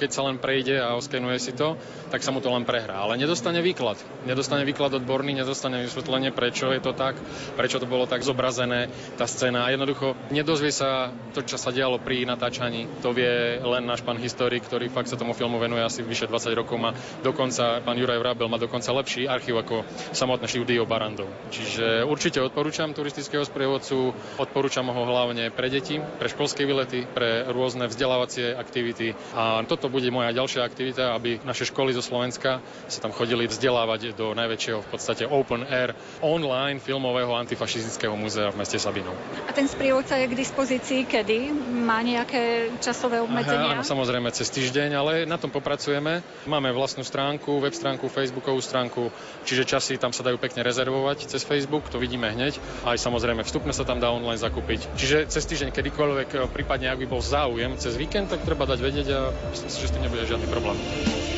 keď sa len prejde a oskenuje si to, tak sa mu to len prehrá. Ale nedostane výklad. Nedostane výklad odborný, nedostane vysvetlenie, prečo je to tak, prečo to bolo tak zobrazené, tá scéna. A jednoducho nedozvie sa to, čo sa dialo pri natáčaní. To vie len náš pán historik, ktorý fakt sa tomu filmu venuje asi vyše 20 rokov. Má dokonca, pán Juraj Vrabel má dokonca lepší archív ako samotné štúdio Barandov. Čiže určite odporúčam turistického sprievodcu, odporúčam ho hlavne pre deti, pre školské výlety, pre rôzne vzdelávacie aktivity. A toto bude moja ďalšia aktivita, aby naše školy zo Slovenska sa tam chodili vzdelávať do najväčšieho v podstate open air online filmového antifašistického múzea v meste Sabinov. A ten sprievodca je k dispozícii kedy? Má nejaké časové obmedzenia? Aha, áno, samozrejme cez týždeň, ale na tom popracujeme. Máme vlastnú stránku, web stránku, facebookovú stránku, čiže časy tam sa dajú pekne rezervovať cez Facebook, to vidíme hneď. Aj samozrejme vstupne sa tam dá online zakúpiť. Čiže cez týždeň kedykoľvek, prípadne ak by bol záujem cez víkend, tak treba dať vedieť a myslím si, že s tým nebude žiadny problém.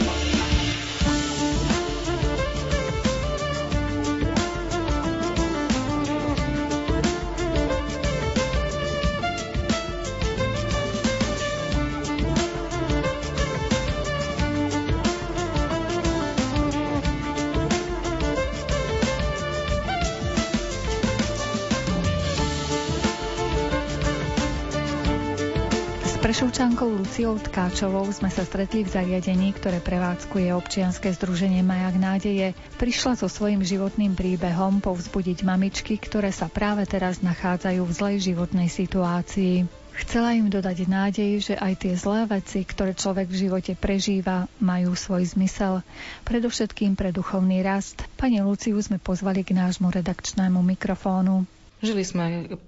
Tkáčovou sme sa stretli v zariadení, ktoré prevádzkuje občianske združenie Majak nádeje. Prišla so svojím životným príbehom povzbudiť mamičky, ktoré sa práve teraz nachádzajú v zlej životnej situácii. Chcela im dodať nádej, že aj tie zlé veci, ktoré človek v živote prežíva, majú svoj zmysel. Predovšetkým pre duchovný rast. Pani Luciu sme pozvali k nášmu redakčnému mikrofónu. Žili sme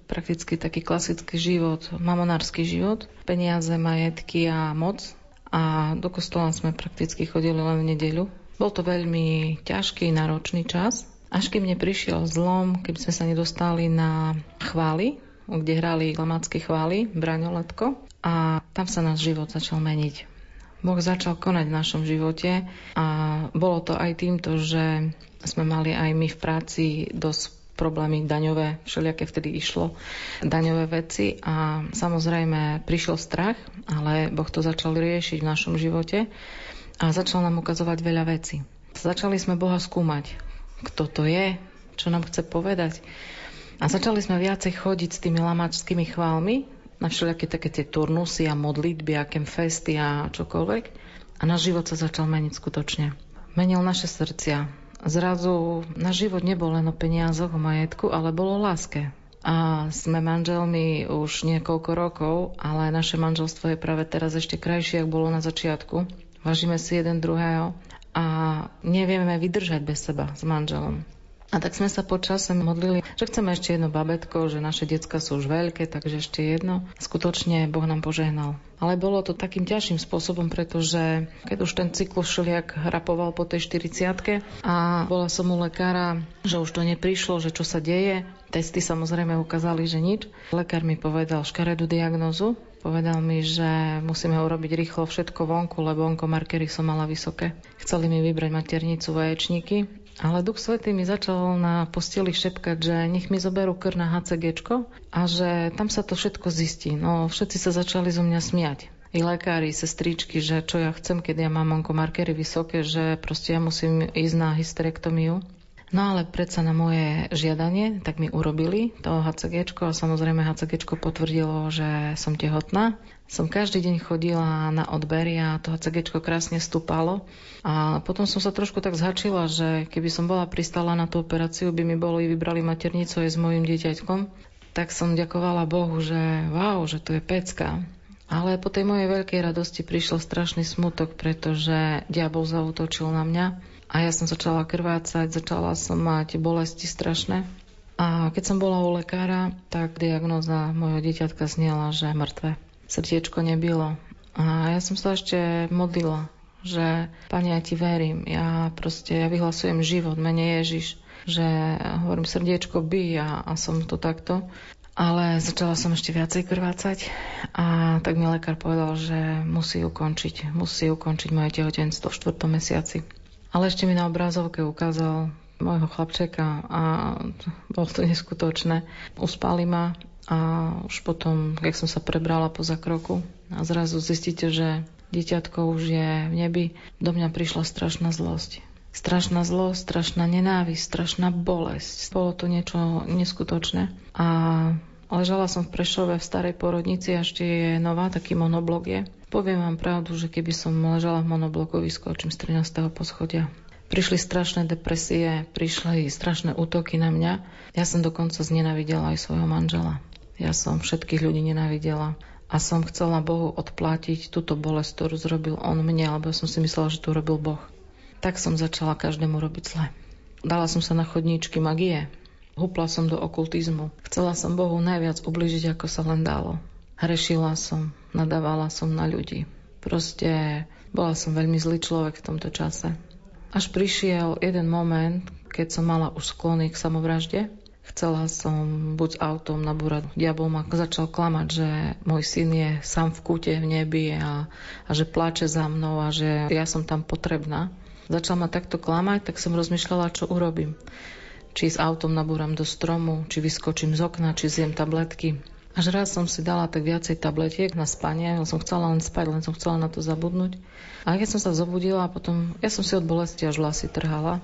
prakticky taký klasický život, mamonársky život, peniaze, majetky a moc. A do kostola sme prakticky chodili len v nedeľu. Bol to veľmi ťažký, náročný čas. Až kým neprišiel zlom, keby sme sa nedostali na chvály, kde hrali glamácké chvály, Braňoletko. A tam sa náš život začal meniť. Boh začal konať v našom živote a bolo to aj týmto, že sme mali aj my v práci dosť problémy daňové, všelijaké vtedy išlo, daňové veci a samozrejme prišiel strach, ale Boh to začal riešiť v našom živote a začal nám ukazovať veľa vecí. Začali sme Boha skúmať, kto to je, čo nám chce povedať. A začali sme viacej chodiť s tými lamačskými chválmi na všelijaké také tie turnusy a modlitby a festy a čokoľvek. A náš život sa začal meniť skutočne. Menil naše srdcia, Zrazu na život nebol len o peniazoch, o majetku, ale bolo o láske. A sme manželmi už niekoľko rokov, ale naše manželstvo je práve teraz ešte krajšie, ako bolo na začiatku. Vážime si jeden druhého a nevieme vydržať bez seba s manželom. A tak sme sa počase modlili, že chceme ešte jedno babetko, že naše decka sú už veľké, takže ešte jedno. Skutočne Boh nám požehnal. Ale bolo to takým ťažším spôsobom, pretože keď už ten cyklus šeliak hrapoval po tej 40 a bola som u lekára, že už to neprišlo, že čo sa deje. Testy samozrejme ukázali, že nič. Lekár mi povedal škaredú diagnozu, Povedal mi, že musíme urobiť rýchlo všetko vonku, lebo onkomarkery som mala vysoké. Chceli mi vybrať maternicu vaječníky ale Duch Svetý mi začal na posteli šepkať, že nech mi zoberú krv na HCG a že tam sa to všetko zistí. No všetci sa začali zo mňa smiať. I lekári, sestričky, že čo ja chcem, keď ja mám onkomarkery vysoké, že proste ja musím ísť na hysterektomiu. No ale predsa na moje žiadanie, tak mi urobili to HCG a samozrejme HCG potvrdilo, že som tehotná. Som každý deň chodila na odbery a to HCG krásne stúpalo. A potom som sa trošku tak zhačila, že keby som bola pristala na tú operáciu, by mi boli vybrali maternicu aj s mojim dieťaťkom. Tak som ďakovala Bohu, že wow, že to je pecka. Ale po tej mojej veľkej radosti prišiel strašný smutok, pretože diabol zautočil na mňa a ja som začala krvácať, začala som mať bolesti strašné. A keď som bola u lekára, tak diagnóza mojho dieťatka znela, že mŕtve srdiečko nebilo. A ja som sa ešte modlila, že Pane, ja ti verím, ja proste, ja vyhlasujem život, mene Ježiš, že hovorím srdiečko by a, a som to takto. ale začala som ešte viacej krvácať a tak mi lekár povedal, že musí ukončiť, musí ukončiť moje tehotenstvo v štvrtom mesiaci. Ale ešte mi na obrázovke ukázal môjho chlapčeka a bolo to neskutočné. Uspali ma a už potom, keď som sa prebrala po zakroku a zrazu zistíte, že dieťatko už je v nebi, do mňa prišla strašná zlosť. Strašná zlosť, strašná nenávisť, strašná bolesť. Bolo to niečo neskutočné. A ležala som v Prešove v starej porodnici, ešte je nová, taký monoblok je. Poviem vám pravdu, že keby som ležala v monobloku, vyskočím z 13. poschodia. Prišli strašné depresie, prišli strašné útoky na mňa. Ja som dokonca znenavidela aj svojho manžela. Ja som všetkých ľudí nenávidela a som chcela Bohu odplatiť túto bolesť, ktorú zrobil On mne, alebo som si myslela, že to robil Boh tak som začala každému robiť zle. Dala som sa na chodníčky magie. Hupla som do okultizmu. Chcela som Bohu najviac ubližiť, ako sa len dalo. Hrešila som, nadávala som na ľudí. Proste bola som veľmi zlý človek v tomto čase. Až prišiel jeden moment, keď som mala už sklony k samovražde. Chcela som buď s autom nabúrať. Diabol ma začal klamať, že môj syn je sám v kúte v nebi a, a že plače za mnou a že ja som tam potrebná začal ma takto klamať, tak som rozmýšľala, čo urobím. Či s autom nabúram do stromu, či vyskočím z okna, či zjem tabletky. Až raz som si dala tak viacej tabletiek na spanie, som chcela len spať, len som chcela na to zabudnúť. A keď som sa zobudila, potom ja som si od bolesti až vlasy trhala.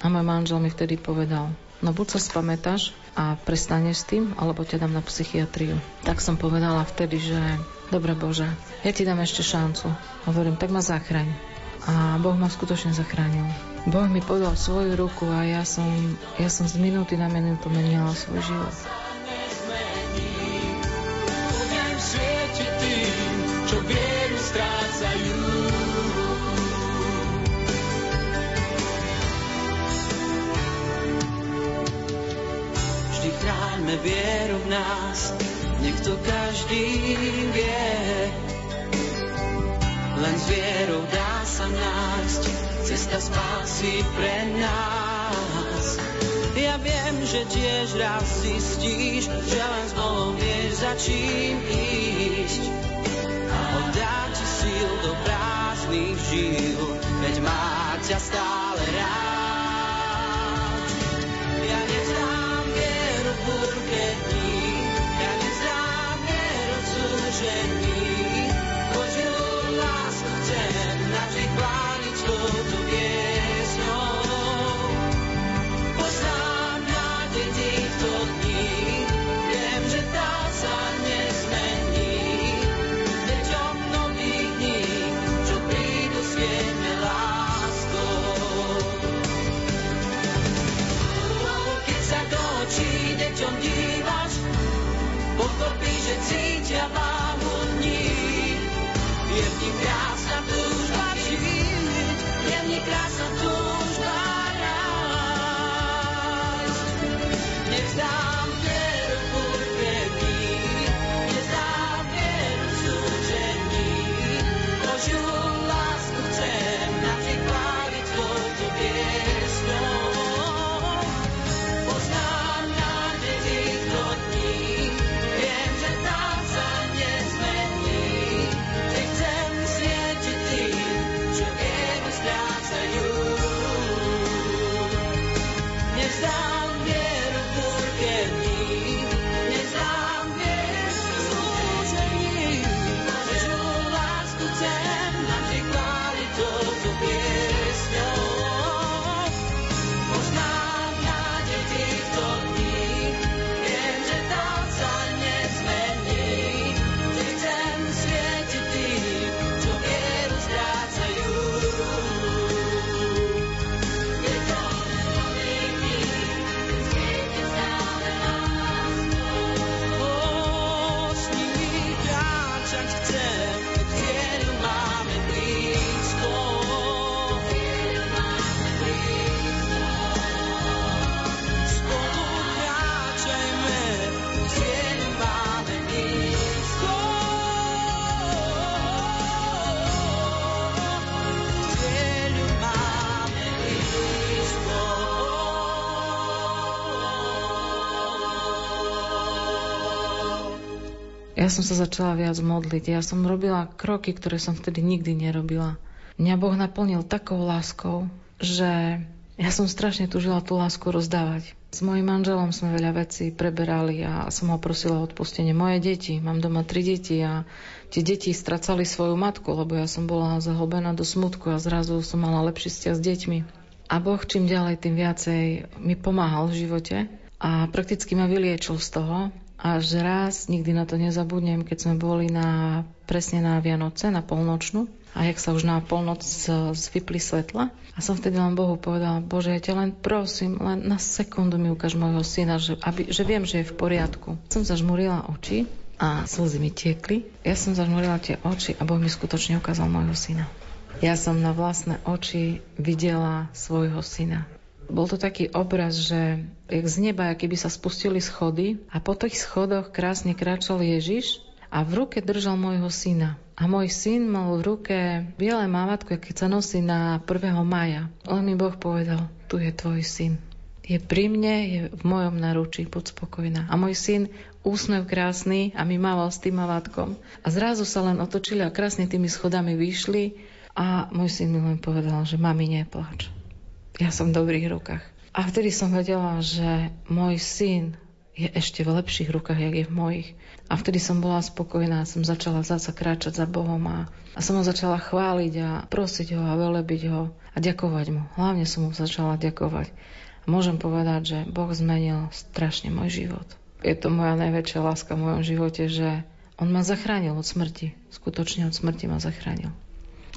A môj manžel mi vtedy povedal, no buď sa spamätáš a prestaneš s tým, alebo ťa dám na psychiatriu. Tak som povedala vtedy, že dobre Bože, ja ti dám ešte šancu. Hovorím, tak ma zachraň a Boh ma skutočne zachránil. Boh mi podal svoju ruku a ja som, ja som z minúty na minútu menila svoj život. Vždy chráňme vieru v nás, nech to každý vie. Len s vierou dá sa nájsť, cesta spásy pre nás. Ja viem, že tiež raz zistíš, že len s Bohom vieš za čím ísť. On dá ti síl do prázdnych žil, veď má ťa stále rád. Ja som sa začala viac modliť. Ja som robila kroky, ktoré som vtedy nikdy nerobila. Mňa Boh naplnil takou láskou, že ja som strašne tužila tú lásku rozdávať. S mojim manželom sme veľa vecí preberali a som ho prosila o odpustenie. Moje deti, mám doma tri deti a tie deti stracali svoju matku, lebo ja som bola zahlbená do smutku a zrazu som mala lepší vzťah s deťmi. A Boh čím ďalej, tým viacej mi pomáhal v živote a prakticky ma vyliečil z toho až raz, nikdy na to nezabudnem, keď sme boli na, presne na Vianoce, na polnočnú. A jak sa už na polnoc zvypli svetla. A som vtedy len Bohu povedala, Bože, ja ťa len prosím, len na sekundu mi ukáž môjho syna, že, aby, že viem, že je v poriadku. Som zažmurila oči a slzy mi tiekli. Ja som zažmurila tie oči a Boh mi skutočne ukázal môjho syna. Ja som na vlastné oči videla svojho syna. Bol to taký obraz, že jak z neba, keby sa spustili schody a po tých schodoch krásne kráčal Ježiš a v ruke držal môjho syna. A môj syn mal v ruke biele mávatko, keď sa nosí na 1. maja. Len mi Boh povedal, tu je tvoj syn. Je pri mne, je v mojom naručí, buď spokojná. A môj syn úsmev krásny a mi mával s tým mávátkom. A zrazu sa len otočili a krásne tými schodami vyšli a môj syn mi len povedal, že mami, neplač ja som v dobrých rukách. A vtedy som vedela, že môj syn je ešte v lepších rukách, jak je v mojich. A vtedy som bola spokojná, som začala zasa kráčať za Bohom a, a som ho začala chváliť a prosiť ho a velebiť ho a ďakovať mu. Hlavne som mu začala ďakovať. A môžem povedať, že Boh zmenil strašne môj život. Je to moja najväčšia láska v mojom živote, že on ma zachránil od smrti. Skutočne od smrti ma zachránil.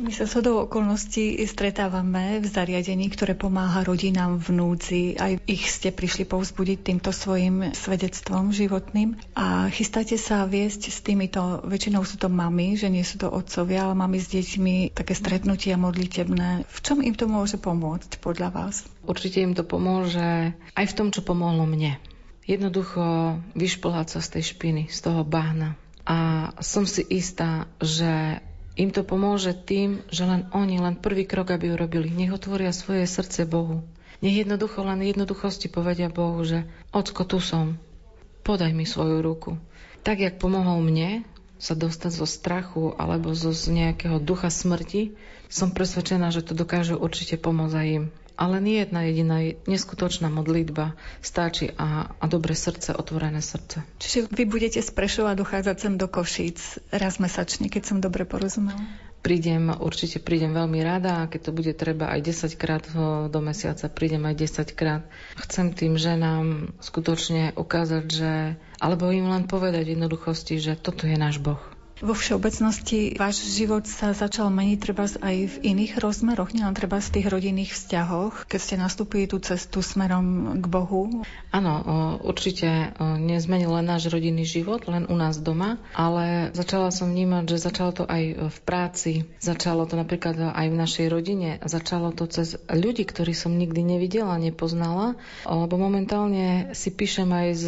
My sa shodou okolností stretávame v zariadení, ktoré pomáha rodinám v núdzi. Aj ich ste prišli povzbudiť týmto svojim svedectvom životným. A chystáte sa viesť s týmito, väčšinou sú to mamy, že nie sú to otcovia, ale mamy s deťmi také stretnutia modlitebné. V čom im to môže pomôcť podľa vás? Určite im to pomôže aj v tom, čo pomohlo mne. Jednoducho vyšplhať sa z tej špiny, z toho bahna. A som si istá, že im to pomôže tým, že len oni, len prvý krok, aby urobili. Nech otvoria svoje srdce Bohu. Nech jednoducho, len jednoduchosti povedia Bohu, že ocko, tu som. Podaj mi svoju ruku. Tak, jak pomohol mne sa dostať zo strachu alebo zo z nejakého ducha smrti, som presvedčená, že to dokáže určite pomôcť aj im. Ale nie jedna jediná neskutočná modlitba stačí a, a dobré srdce, otvorené srdce. Čiže vy budete z Prešova dochádzať sem do Košíc raz mesačne, keď som dobre porozumela? Prídem, určite prídem veľmi rada a keď to bude treba aj 10 krát do mesiaca, prídem aj 10 krát. Chcem tým ženám skutočne ukázať, že, alebo im len povedať v jednoduchosti, že toto je náš Boh. Vo všeobecnosti váš život sa začal meniť treba aj v iných rozmeroch, nielen treba v tých rodinných vzťahoch, keď ste nastúpili tú cestu smerom k Bohu? Áno, určite nezmenil len náš rodinný život, len u nás doma, ale začala som vnímať, že začalo to aj v práci, začalo to napríklad aj v našej rodine, začalo to cez ľudí, ktorých som nikdy nevidela, nepoznala, lebo momentálne si píšem aj s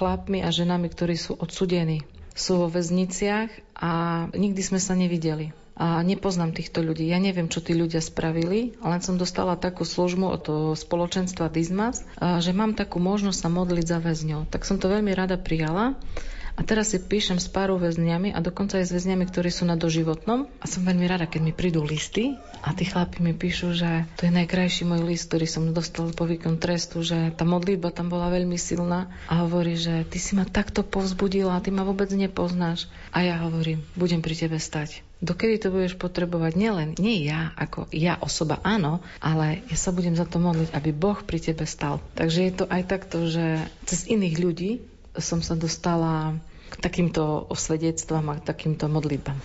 chlapmi a ženami, ktorí sú odsudení sú vo väzniciach a nikdy sme sa nevideli. A nepoznám týchto ľudí. Ja neviem, čo tí ľudia spravili, len som dostala takú službu od spoločenstva Dizmas, že mám takú možnosť sa modliť za väzňov. Tak som to veľmi rada prijala a teraz si píšem s pár väzňami a dokonca aj s väzňami, ktorí sú na doživotnom. A som veľmi rada, keď mi prídu listy a tí chlapi mi píšu, že to je najkrajší môj list, ktorý som dostal po výkon trestu, že tá modlitba tam bola veľmi silná a hovorí, že ty si ma takto povzbudila, ty ma vôbec nepoznáš. A ja hovorím, budem pri tebe stať. Dokedy to budeš potrebovať nielen, nie ja, ako ja osoba áno, ale ja sa budem za to modliť, aby Boh pri tebe stal. Takže je to aj takto, že cez iných ľudí som sa dostala k takýmto osvedectvám a k takýmto modlitbám.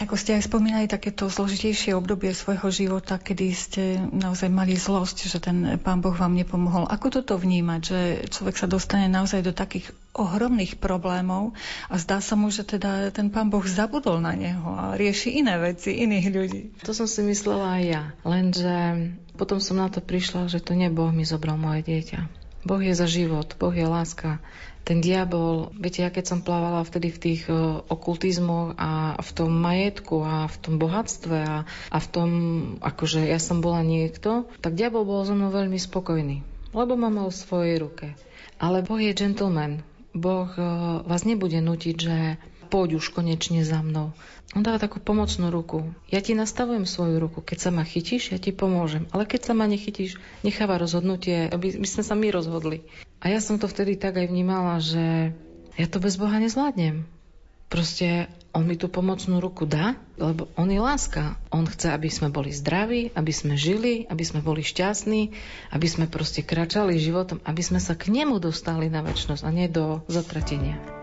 Ako ste aj spomínali, takéto zložitejšie obdobie svojho života, kedy ste naozaj mali zlosť, že ten Pán Boh vám nepomohol. Ako toto vnímať, že človek sa dostane naozaj do takých ohromných problémov a zdá sa mu, že teda ten Pán Boh zabudol na neho a rieši iné veci, iných ľudí. To som si myslela aj ja, lenže potom som na to prišla, že to nie Boh mi zobral moje dieťa. Boh je za život, Boh je láska ten diabol, viete, ja keď som plávala vtedy v tých uh, okultizmoch a v tom majetku a v tom bohatstve a, a v tom, akože ja som bola niekto, tak diabol bol so mnou veľmi spokojný, lebo ma mal v svojej ruke. Ale Boh je gentleman. Boh uh, vás nebude nutiť, že poď už konečne za mnou. On dáva takú pomocnú ruku. Ja ti nastavujem svoju ruku. Keď sa ma chytíš, ja ti pomôžem. Ale keď sa ma nechytíš, necháva rozhodnutie, aby my sme sa my rozhodli. A ja som to vtedy tak aj vnímala, že ja to bez Boha nezvládnem. Proste on mi tú pomocnú ruku dá, lebo on je láska. On chce, aby sme boli zdraví, aby sme žili, aby sme boli šťastní, aby sme proste kračali životom, aby sme sa k nemu dostali na väčšnosť a nie do zatratenia.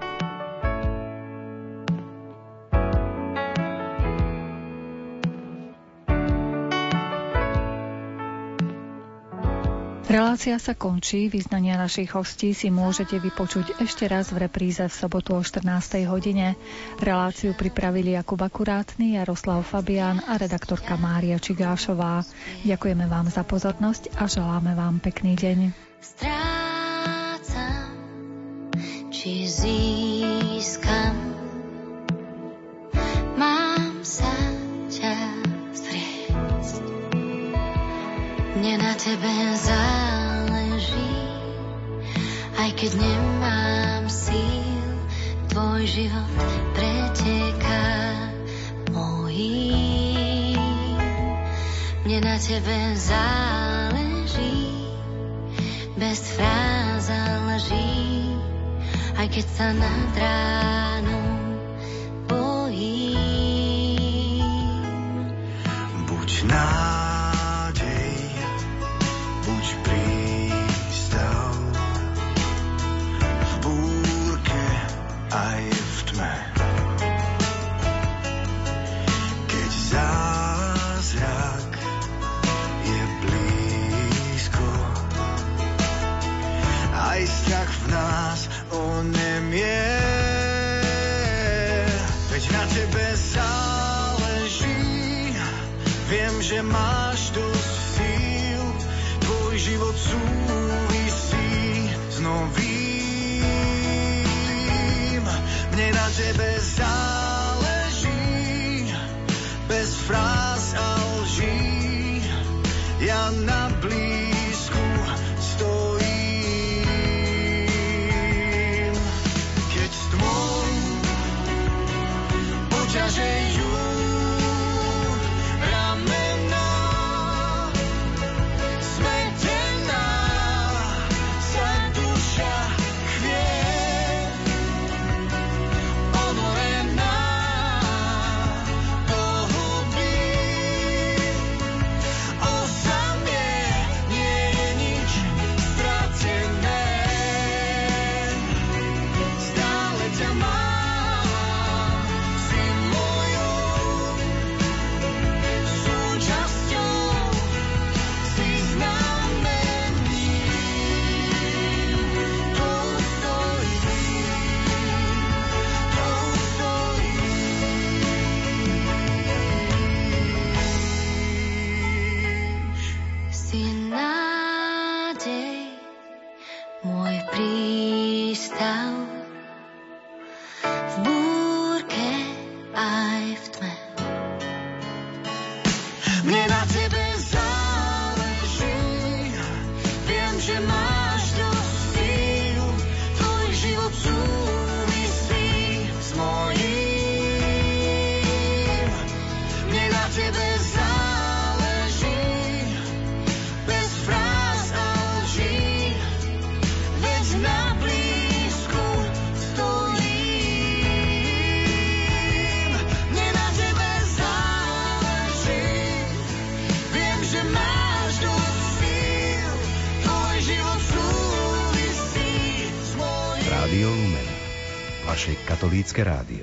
Relácia sa končí, vyznania našich hostí si môžete vypočuť ešte raz v repríze v sobotu o 14. hodine. Reláciu pripravili Jakub Akurátny, Jaroslav Fabián a redaktorka Mária Čigášová. Ďakujeme vám za pozornosť a želáme vám pekný deň. Strácam, či získam, mám sa ťa. Mne na tebe záleží keď nemám síl, tvoj život preteká mojím. Mne na tebe záleží, bez fráz záleží, aj keď sa nad ránom Katolícke rádio.